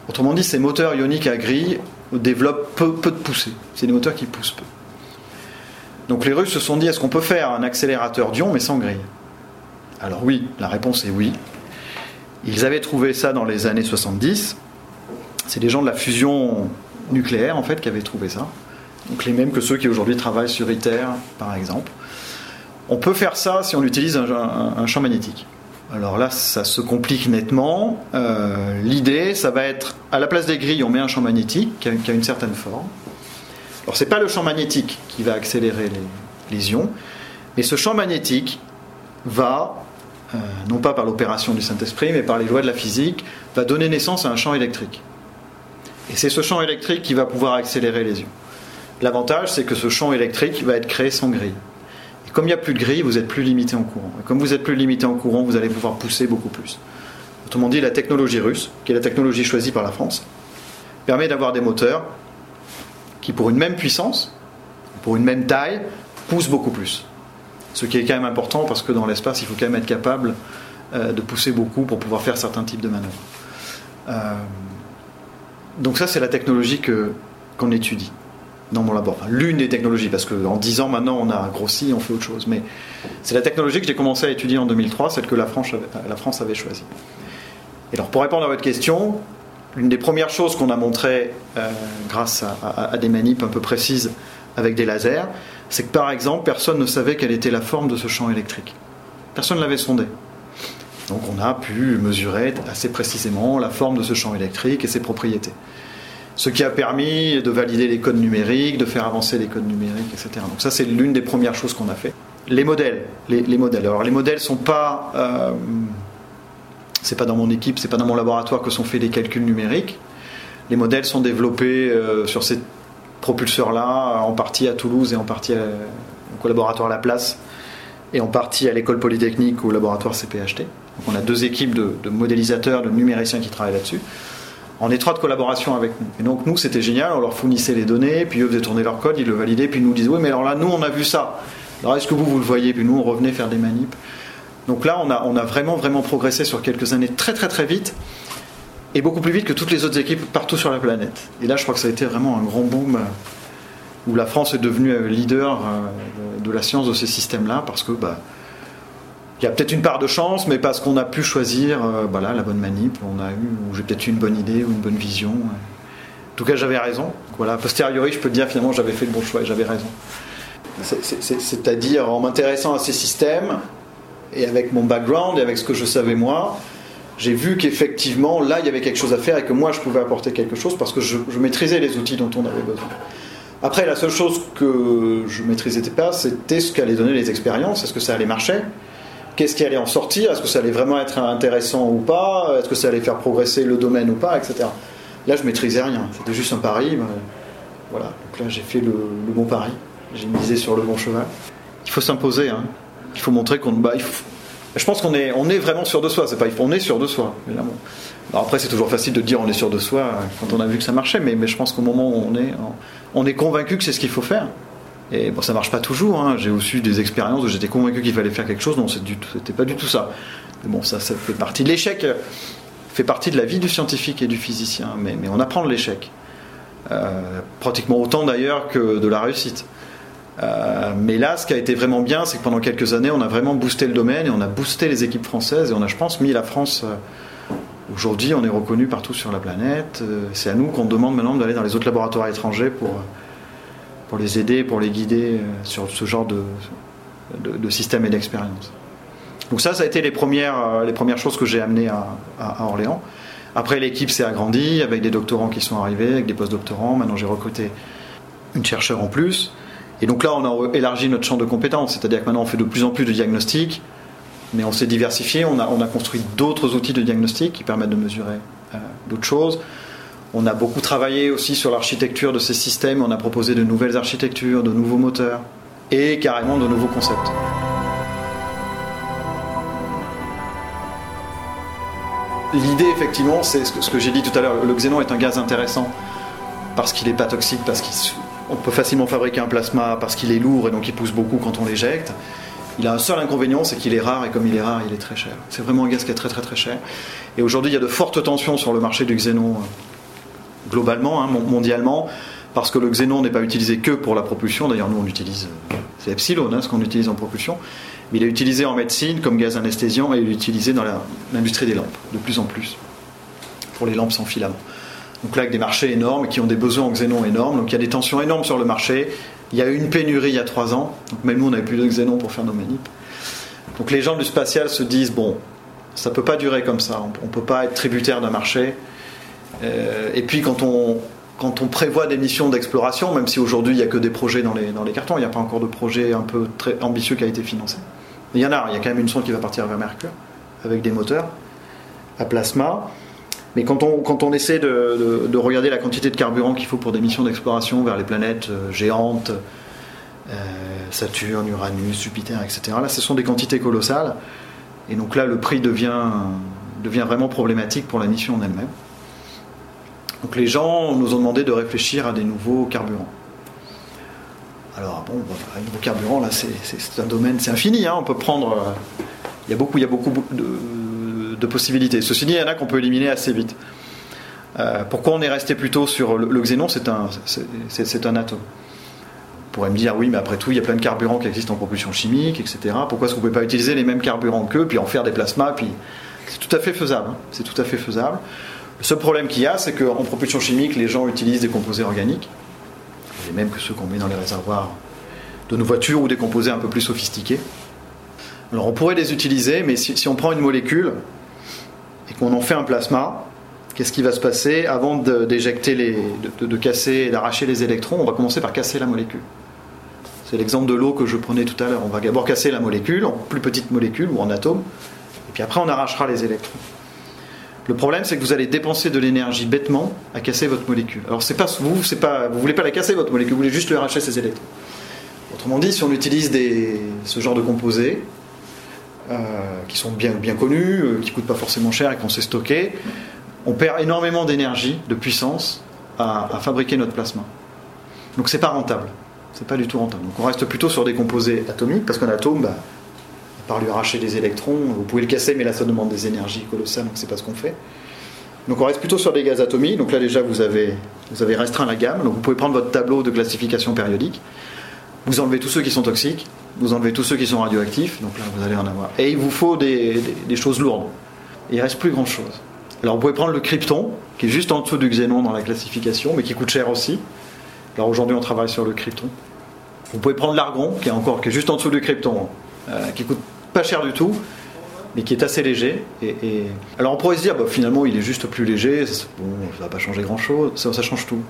Autrement dit, ces moteurs ioniques à grille développent peu, de poussée. C'est des moteurs qui poussent peu. Donc les Russes se sont dit est-ce qu'on peut faire un accélérateur d'ion mais sans grille Alors oui, la réponse est oui. Ils avaient trouvé ça dans les années 70. C'est des gens de la fusion nucléaire en fait qui avaient trouvé ça. Donc les mêmes que ceux qui aujourd'hui travaillent sur ITER par exemple. On peut faire ça si on utilise un, champ magnétique. Alors là, ça se complique nettement. Euh, l'idée, ça va être, à la place des grilles, on met un champ magnétique qui a, une certaine forme. Alors c'est pas le champ magnétique qui va accélérer les, ions, mais ce champ magnétique va, euh, non pas par l'opération du Saint-Esprit, mais par les lois de la physique, va donner naissance à un champ électrique. Et c'est ce champ électrique qui va pouvoir accélérer les ions. L'avantage, c'est que ce champ électrique va être créé sans grille. Et comme il n'y a plus de grille, vous êtes plus limité en courant. Et comme vous êtes plus limité en courant, vous allez pouvoir pousser beaucoup plus. Autrement dit, la technologie russe, qui est la technologie choisie par la France, permet d'avoir des moteurs qui, pour une même puissance, pour une même taille, poussent beaucoup plus. Ce qui est quand même important parce que dans l'espace, il faut quand même être capable euh, de pousser beaucoup pour pouvoir faire certains types de manœuvres. Euh, donc ça, c'est la technologie qu'on étudie dans mon labo. L'une des technologies, parce qu'en 10 ans maintenant, on a grossi, on fait autre chose. Mais c'est la technologie que j'ai commencé à étudier en 2003, celle que la France avait, choisie. Et alors, pour répondre à votre question, l'une des premières choses qu'on a montrées euh, grâce à, des manips un peu précises avec des lasers, c'est que par exemple, personne ne savait quelle était la forme de ce champ électrique. Personne ne l'avait sondé. Donc on a pu mesurer assez précisément la forme de ce champ électrique et ses propriétés. Ce qui a permis de valider les codes numériques, de faire avancer les codes numériques, etc. Donc ça c'est l'une des premières choses qu'on a fait. Les modèles, les, modèles. Alors les modèles sont pas, euh, c'est pas dans mon équipe, c'est pas dans mon laboratoire que sont faits les calculs numériques. Les modèles sont développés euh, sur ces propulseurs-là, en partie à Toulouse et en partie au laboratoire La Place et en partie à l'école polytechnique ou au laboratoire CPHT. Donc on a deux équipes de, modélisateurs, de numériciens qui travaillent là-dessus, en étroite collaboration avec nous. Et donc nous, c'était génial, on leur fournissait les données, puis eux faisaient tourner leur code, ils le validaient, puis nous disaient, oui, mais alors là, nous, on a vu ça. Alors est-ce que vous, vous le voyez? Puis nous, on revenait faire des manips. Donc là, on a, on a vraiment, vraiment progressé sur quelques années très, très, très vite, et beaucoup plus vite que toutes les autres équipes partout sur la planète. Et là, je crois que ça a été vraiment un grand boom euh, où la France est devenue euh, leader euh, de la science de ces systèmes-là, parce que bah, il y a peut-être une part de chance, mais parce qu'on a pu choisir voilà, la bonne manip, on a eu, j'ai peut-être eu une bonne idée ou une bonne vision. En tout cas, j'avais raison. Voilà, posteriori, je peux dire finalement j'avais fait le bon choix et j'avais raison. C'est-à-dire en m'intéressant à ces systèmes et avec mon background et avec ce que je savais moi, j'ai vu qu'effectivement là il y avait quelque chose à faire et que moi je pouvais apporter quelque chose parce que je, maîtrisais les outils dont on avait besoin. Après, la seule chose que je maîtrisais pas, c'était ce qu'allaient donner les expériences. Est-ce que ça allait marcher? Qu'est-ce qui allait en sortir Est-ce que ça allait vraiment être intéressant ou pas Est-ce que ça allait faire progresser le domaine ou pas, etc. Là, je maîtrisais rien. C'était juste un pari. Voilà. Donc là, j'ai fait le, bon pari. J'ai misé sur le bon cheval. Il faut s'imposer. Hein. Il faut montrer qu'on. Bah, Je pense qu'on est, on est vraiment sûr de soi. C'est pas, on est sûr de soi, évidemment. après, c'est toujours facile de dire on est sûr de soi quand on a vu que ça marchait, mais, mais je pense qu'au moment où on est, on est convaincu que c'est ce qu'il faut faire. Et bon, ça marche pas toujours. Hein. J'ai aussi des expériences où j'étais convaincu qu'il fallait faire quelque chose. Non, c'était pas du tout ça. Mais bon, ça, fait partie de l'échec. Fait partie de la vie du scientifique et du physicien. Mais, mais on apprend de l'échec. Euh, pratiquement autant d'ailleurs que de la réussite. Euh, mais là, ce qui a été vraiment bien, c'est que pendant quelques années, on a vraiment boosté le domaine et on a boosté les équipes françaises et on a, je pense, mis la France. Euh, aujourd'hui, on est reconnu partout sur la planète. c'est à nous qu'on demande maintenant d'aller dans les autres laboratoires étrangers pour pour les aider, pour les guider euh, sur ce genre de, de, système et d'expérience. Donc ça, ça a été les premières, euh, les premières choses que j'ai amenées à, Orléans. Après, l'équipe s'est agrandie avec des doctorants qui sont arrivés, avec des post-doctorants. Maintenant, j'ai recruté une chercheure en plus. Et donc là, on a élargi notre champ de compétences. C'est-à-dire que maintenant, on fait de plus en plus de diagnostics, mais on s'est diversifié. On a, on a construit d'autres outils de diagnostic qui permettent de mesurer euh, d'autres choses. On a beaucoup travaillé aussi sur l'architecture de ces systèmes, on a proposé de nouvelles architectures, de nouveaux moteurs et carrément de nouveaux concepts. L'idée, effectivement, c'est ce que j'ai dit tout à l'heure, le xénon est un gaz intéressant parce qu'il n'est pas toxique, parce qu'on peut facilement fabriquer un plasma, parce qu'il est lourd et donc il pousse beaucoup quand on l'éjecte. Il a un seul inconvénient, c'est qu'il est rare et comme il est rare, il est très cher. C'est vraiment un gaz qui est très très très cher. Et aujourd'hui, il y a de fortes tensions sur le marché du xénon globalement, hein, mondialement, parce que le xénon n'est pas utilisé que pour la propulsion. D'ailleurs, nous, on utilise, c'est Epsilon, hein, ce qu'on utilise en propulsion. Mais il est utilisé en médecine comme gaz anesthésiant et il est utilisé dans l'industrie des lampes, de plus en plus, pour les lampes sans filament. Donc là, avec des marchés énormes qui ont des besoins en xénon énormes. Donc il y a des tensions énormes sur le marché. Il y a eu une pénurie il y a trois ans. Donc même nous, on n'avait plus de xénon pour faire nos manips. Donc les gens du spatial se disent bon, ça ne peut pas durer comme ça. On ne peut pas être tributaire d'un marché. Euh, et puis quand on, quand on prévoit des missions d'exploration, même si aujourd'hui il n'y a que des projets dans les, dans les cartons, il n'y a pas encore de projet un peu très ambitieux qui a été financé. Il y en a, il y a quand même une sonde qui va partir vers Mercure avec des moteurs à plasma. Mais quand on, quand on essaie de, de, regarder la quantité de carburant qu'il faut pour des missions d'exploration vers les planètes euh, géantes, euh, Saturne, Uranus, Jupiter, etc., là ce sont des quantités colossales. Et donc là le prix devient, devient vraiment problématique pour la mission en elle-même. Donc les gens nous ont demandé de réfléchir à des nouveaux carburants. Alors bon, un nouveau carburant, là c'est un domaine, c'est infini, hein, on peut prendre... Euh, il y a beaucoup, il y a beaucoup de possibilités. Ceci dit, il y en a qu'on peut éliminer assez vite. Euh, pourquoi on est resté plutôt sur le, xénon C'est un, un atome. On pourrait me dire, oui, mais après tout, il y a plein de carburants qui existent en propulsion chimique, etc. Pourquoi est-ce qu'on ne peut pas utiliser les mêmes carburants qu'eux, puis en faire des plasmas puis... C'est tout à fait faisable. Hein. C'est tout à fait faisable. Le seul problème qu'il y a, c'est qu'en propulsion chimique, les gens utilisent des composés organiques, les mêmes que ceux qu'on met dans les réservoirs de nos voitures ou des composés un peu plus sophistiqués. Alors on pourrait les utiliser, mais si on prend une molécule, et qu'on en fait un plasma, qu'est-ce qui va se passer avant d'éjecter les, de, casser et d'arracher les électrons? On va commencer par casser la molécule. C'est l'exemple de l'eau que je prenais tout à l'heure. On va d'abord casser la molécule en plus petite molécule ou en atome, et puis après on arrachera les électrons. Le problème, c'est que vous allez dépenser de l'énergie bêtement à casser votre molécule. Alors c'est pas vous, c'est pas, vous voulez pas la casser votre molécule, vous voulez juste lui arracher ses électrons. Autrement dit, si on utilise ce genre de composés, euh, qui sont bien, connus, euh, qui coûtent pas forcément cher et qu'on sait stocker, on perd énormément d'énergie, de puissance à, fabriquer notre plasma. Donc c'est pas rentable. C'est pas du tout rentable. Donc on reste plutôt sur des composés atomiques, parce qu'un atome, bah, à part lui arracher des électrons, vous pouvez le casser, mais là ça demande des énergies colossales, donc c'est pas ce qu'on fait. Donc on reste plutôt sur des gaz atomiques. Donc là déjà vous avez, vous avez restreint la gamme. Donc vous pouvez prendre votre tableau de classification périodique. Vous enlevez tous ceux qui sont toxiques, vous enlevez tous ceux qui sont radioactifs, donc là vous allez en avoir. Et il vous faut des, choses lourdes. il reste plus grand chose. Alors vous pouvez prendre le krypton, qui est juste en dessous du xénon dans la classification, mais qui coûte cher aussi. Alors aujourd'hui on travaille sur le krypton. Vous pouvez prendre l'argon, qui est encore qui est juste en dessous du krypton, euh, qui coûte pas cher du tout, mais qui est assez léger. Et, Alors on pourrait se dire, bah, finalement il est juste plus léger, bon, ça va pas changer grand chose, ça change tout.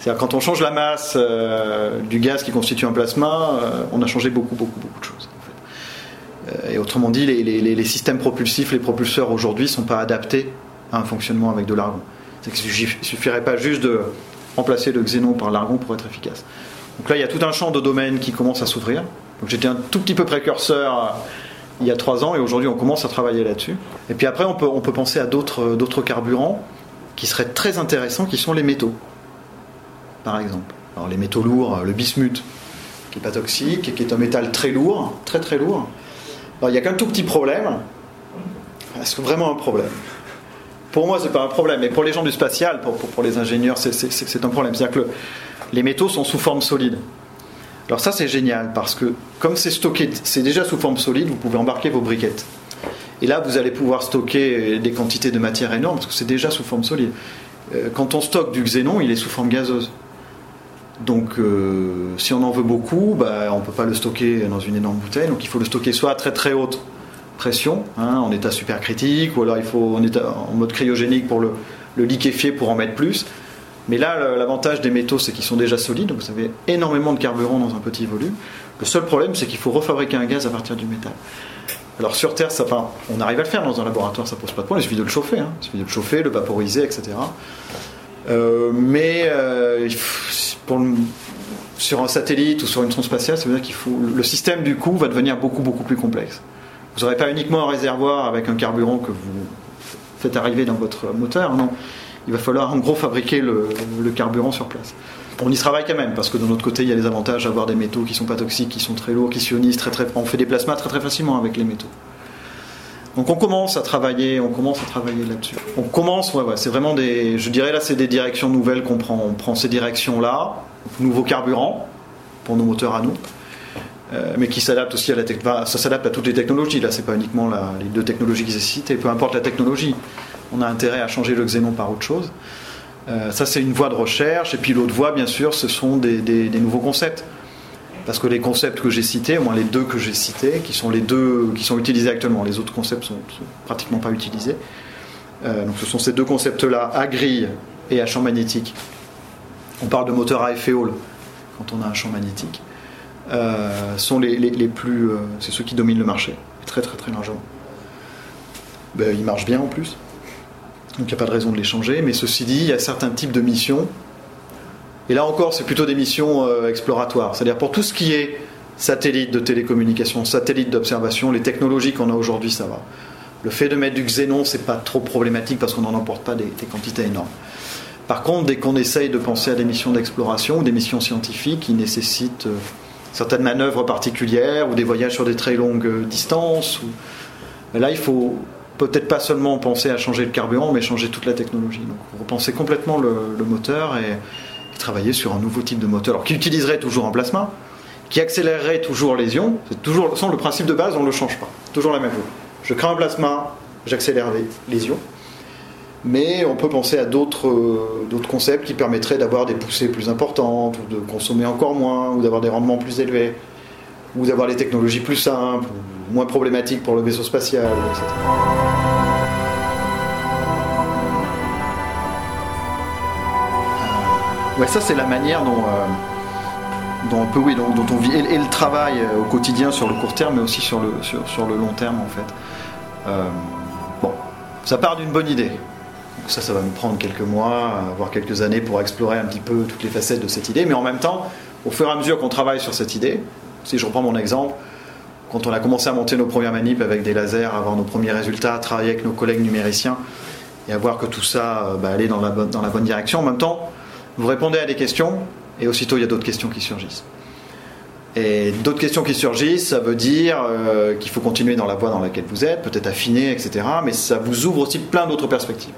C'est-à-dire quand on change la masse euh, du gaz qui constitue un plasma, euh, on a changé beaucoup, beaucoup, beaucoup de choses. Euh, et autrement dit, les, systèmes propulsifs, les propulseurs aujourd'hui ne sont pas adaptés à un fonctionnement avec de l'argon. Il ne suffirait pas juste de remplacer le xénon par l'argon pour être efficace. Donc là, il y a tout un champ de domaines qui commence à s'ouvrir. J'étais un tout petit peu précurseur il y a trois ans et aujourd'hui on commence à travailler là-dessus. Et puis après, on peut, on peut penser à d'autres carburants qui seraient très intéressants, qui sont les métaux par exemple. Alors les métaux lourds, le bismuth, qui n'est pas toxique, qui est un métal très lourd, très très lourd. Il y a qu'un tout petit problème. Est-ce vraiment un problème? Pour moi, c'est pas un problème, mais pour les gens du spatial, pour, pour, les ingénieurs, c'est un problème. C'est-à-dire que les métaux sont sous forme solide. Alors ça, c'est génial parce que comme c'est stocké, c'est déjà sous forme solide, vous pouvez embarquer vos briquettes. Et là, vous allez pouvoir stocker des quantités de matière énormes parce que c'est déjà sous forme solide. Euh, quand on stocke du xénon, il est sous forme gazeuse. Donc, euh, si on en veut beaucoup, bah, on ne peut pas le stocker dans une énorme bouteille. Donc, il faut le stocker soit à très très haute pression, hein, en état supercritique, ou alors il faut en, état, en mode cryogénique pour le, liquéfier pour en mettre plus. Mais là, l'avantage des métaux, c'est qu'ils sont déjà solides, donc vous avez énormément de carburant dans un petit volume. Le seul problème, c'est qu'il faut refabriquer un gaz à partir du métal. Alors sur Terre, ça, on arrive à le faire dans un laboratoire, ça pose pas de problème, il suffit de le chauffer, hein. il suffit de le chauffer, le vaporiser, etc. Euh, mais euh, sur un satellite ou sur une sonde spatiale, ça veut dire qu'il faut le système du coup va devenir beaucoup beaucoup plus complexe. Vous n'aurez pas uniquement un réservoir avec un carburant que vous faites arriver dans votre moteur, non. Il va falloir en gros fabriquer le, carburant sur place. On y travaille quand même parce que de notre côté il y a des avantages d'avoir des métaux qui sont pas toxiques, qui sont très lourds, qui sionisent très très. On fait des plasmas très facilement avec les métaux. Donc on commence à travailler, on commence à travailler là-dessus. On commence, ouais, ouais, c'est vraiment des, je dirais là, c'est des directions nouvelles qu'on prend. On prend ces directions-là, nouveau carburant pour nos moteurs à nous, euh, mais qui s'adapte aussi à la technologie. ça s'adapte à toutes les technologies. Là, c'est pas uniquement les deux technologies qui sont citées. Peu importe la technologie, on a intérêt à changer le xénon par autre chose. Euh, ça, c'est une voie de recherche. Et puis l'autre voie, bien sûr, ce sont des, nouveaux concepts parce que les concepts que j'ai cités, au moins les deux que j'ai cités, qui sont les deux qui sont utilisés actuellement, les autres concepts sont, sont pratiquement pas utilisés. Euh, donc ce sont ces deux concepts-là, à grille et à champ magnétique. On parle de moteur à effet Hall quand on a un champ magnétique. Euh, c'est ceux qui dominent le marché, très très très largement. Ben, ils marchent bien en plus, donc il n'y a pas de raison de les changer. Mais ceci dit, il y a certains types de missions et là encore, c'est plutôt des missions euh, exploratoires. C'est-à-dire pour tout ce qui est satellite de télécommunication, satellite d'observation, les technologies qu'on a aujourd'hui, ça va. Le fait de mettre du xénon, c'est pas trop problématique parce qu'on n'en emporte pas des, quantités énormes. Par contre, dès qu'on essaye de penser à des missions d'exploration ou des missions scientifiques qui nécessitent euh, certaines manœuvres particulières ou des voyages sur des très longues euh, distances, ben là, il faut peut-être pas seulement penser à changer le carburant, mais changer toute la technologie. Donc, repenser complètement le, moteur et travailler sur un nouveau type de moteur, alors qui utiliserait toujours un plasma, qui accélérerait toujours les ions. C'est toujours sans le principe de base, on ne le change pas. Toujours la même chose. Je crée un plasma, j'accélère les, ions. Mais on peut penser à d'autres euh, concepts qui permettraient d'avoir des poussées plus importantes, ou de consommer encore moins, ou d'avoir des rendements plus élevés, ou d'avoir des technologies plus simples, moins problématiques pour le vaisseau spatial, etc. Ouais, ça c'est la manière dont, euh, dont, on oui, dont, on vit et, le travail euh, au quotidien sur le court terme, mais aussi sur le, sur, le long terme en fait. Euh, bon, ça part d'une bonne idée. ça, ça va nous prendre quelques mois, voire quelques années pour explorer un petit peu toutes les facettes de cette idée. Mais en même temps, au fur et à mesure qu'on travaille sur cette idée, si je reprends mon exemple, quand on a commencé à monter nos premières manips avec des lasers, avoir nos premiers résultats, travailler avec nos collègues numériciens et à voir que tout ça bah, allait dans la, dans la bonne direction, en même temps, vous répondez à des questions et aussitôt il y a d'autres questions qui surgissent. Et d'autres questions qui surgissent, ça veut dire euh, qu'il faut continuer dans la voie dans laquelle vous êtes, peut-être affiner, etc. Mais ça vous ouvre aussi plein d'autres perspectives.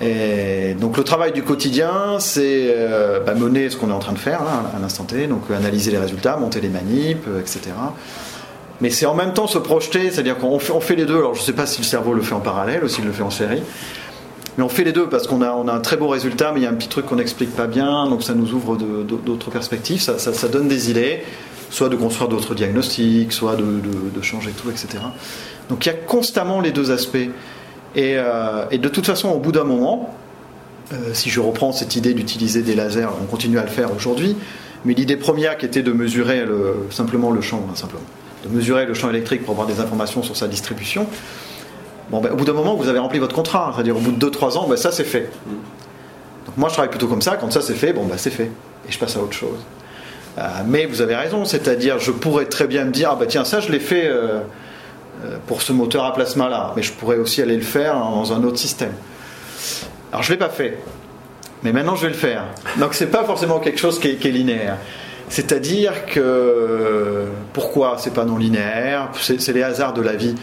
Et donc le travail du quotidien, c'est euh, bah, mener ce qu'on est en train de faire à l'instant T, donc analyser les résultats, monter les manips, euh, etc. Mais c'est en même temps se projeter, c'est-à-dire qu'on fait, les deux. Alors je ne sais pas si le cerveau le fait en parallèle ou s'il le fait en série. Mais on fait les deux parce qu'on a, un très beau résultat, mais il y a un petit truc qu'on n'explique pas bien, donc ça nous ouvre d'autres perspectives, ça, donne des idées, soit de construire d'autres diagnostics, soit de, changer tout, etc. Donc il y a constamment les deux aspects. Et, euh, et de toute façon, au bout d'un moment, euh, si je reprends cette idée d'utiliser des lasers, on continue à le faire aujourd'hui, mais l'idée première qui était de mesurer le, simplement le champ, simplement, de mesurer le champ électrique pour avoir des informations sur sa distribution, Bon, ben, au bout d'un moment, vous avez rempli votre contrat. C'est-à-dire, au bout de 2-3 ans, ben, ça c'est fait. Donc, moi, je travaille plutôt comme ça. Quand ça c'est fait, bon, ben, c'est fait. Et je passe à autre chose. Euh, mais vous avez raison. C'est-à-dire, je pourrais très bien me dire, ah bah tiens, ça je l'ai fait pour ce moteur à plasma là. Mais je pourrais aussi aller le faire dans un autre système. Alors, je ne l'ai pas fait. Mais maintenant, je vais le faire. Donc, c'est pas forcément quelque chose qui est, linéaire. C'est-à-dire que pourquoi c'est pas non linéaire? C'est les hasards de la vie.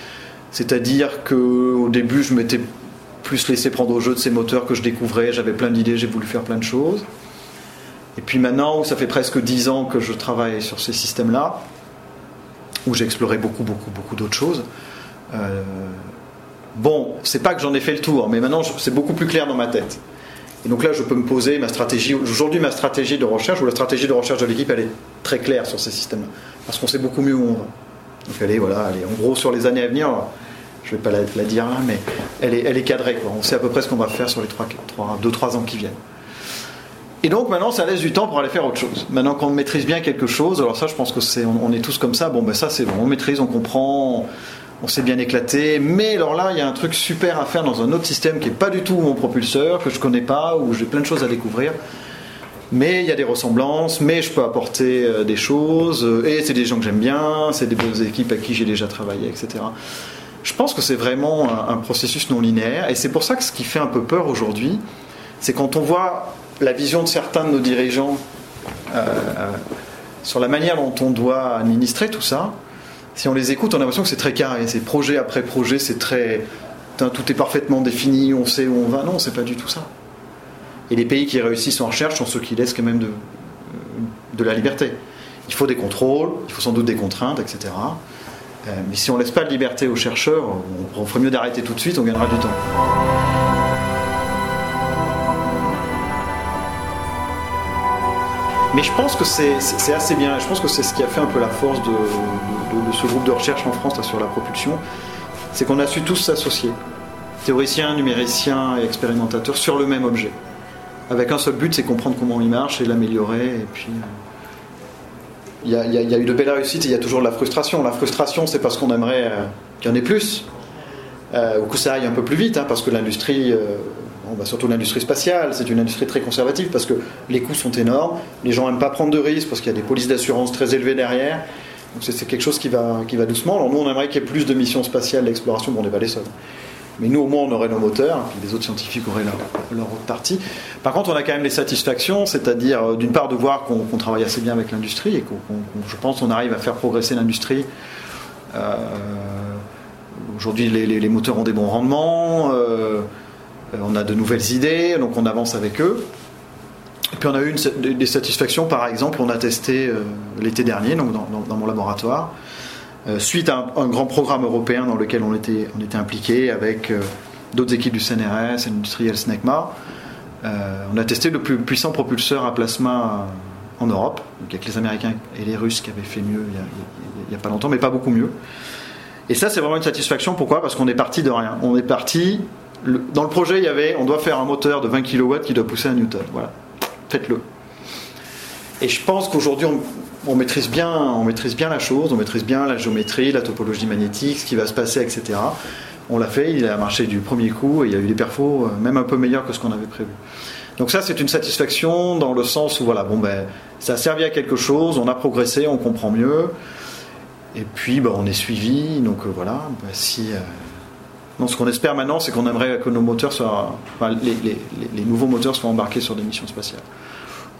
C'est-à-dire qu'au début, je m'étais plus laissé prendre au jeu de ces moteurs que je découvrais, j'avais plein d'idées, j'ai voulu faire plein de choses. Et puis maintenant, où ça fait presque dix ans que je travaille sur ces systèmes-là, où j'ai exploré beaucoup, beaucoup, beaucoup d'autres choses. Euh, bon, c'est pas que j'en ai fait le tour, mais maintenant c'est beaucoup plus clair dans ma tête. Et donc là, je peux me poser ma stratégie. Aujourd'hui, ma stratégie de recherche, ou la stratégie de recherche de l'équipe, elle est très claire sur ces systèmes-là. Parce qu'on sait beaucoup mieux où on va. Donc elle voilà, elle en gros, sur les années à venir, je ne vais pas la, dire là, mais elle est, elle est cadrée. On sait à peu près ce qu'on va faire sur les 2-3 ans qui viennent. Et donc maintenant, ça laisse du temps pour aller faire autre chose. Maintenant qu'on maîtrise bien quelque chose, alors ça, je pense que c'est, on, est tous comme ça. Bon, ben ça, c'est bon, on maîtrise, on comprend, on s'est bien éclaté. Mais alors là, il y a un truc super à faire dans un autre système qui est pas du tout mon propulseur, que je connais pas, où j'ai plein de choses à découvrir mais il y a des ressemblances, mais je peux apporter euh, des choses, euh, et c'est des gens que j'aime bien, c'est des bonnes équipes avec qui j'ai déjà travaillé, etc. Je pense que c'est vraiment un, processus non linéaire, et c'est pour ça que ce qui fait un peu peur aujourd'hui, c'est quand on voit la vision de certains de nos dirigeants euh, sur la manière dont on doit administrer tout ça, si on les écoute, on a l'impression que c'est très carré, c'est projet après projet, c'est très. Tout est parfaitement défini, on sait où on va. Non, c'est pas du tout ça. Et les pays qui réussissent en recherche sont ceux qui laissent quand même de, de la liberté. Il faut des contrôles, il faut sans doute des contraintes, etc. Euh, mais si on laisse pas de liberté aux chercheurs, on, ferait mieux d'arrêter tout de suite, on gagnera du temps. Mais je pense que c'est assez bien. Je pense que c'est ce qui a fait un peu la force de, ce groupe de recherche en France sur la propulsion. C'est qu'on a su tous s'associer, théoriciens, numériciens et expérimentateurs, sur le même objet. Avec un seul but, c'est comprendre comment il marche et l'améliorer. Et puis. Euh, il y, a, eu de belles réussites et il y a toujours de la frustration. La frustration, c'est parce qu'on aimerait euh, qu'il y en ait plus, euh, ou que ça aille un peu plus vite, hein, parce que l'industrie, euh, bah, surtout l'industrie spatiale, c'est une industrie très conservative, parce que les coûts sont énormes, les gens n'aiment pas prendre de risques, parce qu'il y a des polices d'assurance très élevées derrière. Donc c'est quelque chose qui va, va doucement. Alors nous, on aimerait qu'il y ait plus de missions spatiales d'exploration, bon, on n'est pas les seuls. Mais nous, au moins, on aurait nos moteurs, et les autres scientifiques auraient leur, leur autre partie. Par contre, on a quand même les satisfactions, c'est-à-dire, euh, d'une part, de voir qu'on travaille assez bien avec l'industrie et qu'on, je pense, qu'on arrive à faire progresser l'industrie. Euh, aujourd'hui, les, moteurs ont des bons rendements, euh, on a de nouvelles idées, donc on avance avec eux. Et puis on a eu des satisfactions, par exemple, on a testé l'été dernier, donc dans mon laboratoire, euh, suite à un, grand programme européen dans lequel on était, impliqué avec euh, d'autres équipes du CNRS, industriel SNECMA. Euh, on a testé le plus puissant propulseur à plasma en Europe, donc avec les Américains et les Russes qui avaient fait mieux il n'y a, pas longtemps, mais pas beaucoup mieux. Et ça, c'est vraiment une satisfaction. Pourquoi? Parce qu'on est parti de rien. On est parti. Dans le projet, il y avait on doit faire un moteur de 20 kW qui doit pousser un Newton. Voilà. Faites-le. Et je pense qu'aujourd'hui, on, maîtrise bien, on maîtrise bien la chose, on maîtrise bien la géométrie, la topologie magnétique, ce qui va se passer, etc. On l'a fait, il a marché du premier coup et il y a eu des perfos euh, même un peu meilleurs que ce qu'on avait prévu. Donc ça, c'est une satisfaction dans le sens où voilà, bon ben, ça a servi à quelque chose, on a progressé, on comprend mieux, et puis ben, on est suivi. Donc euh, voilà, ben, si euh, ce qu'on espère maintenant, c'est qu'on aimerait que nos moteurs soient, les nouveaux moteurs soient embarqués sur des missions spatiales.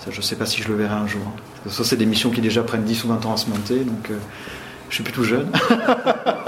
Ça, je ne sais pas si je le verrai un jour. Ça, c'est des missions qui déjà prennent 10 ou 20 ans à se monter, donc euh, je suis plus tout jeune. *laughs*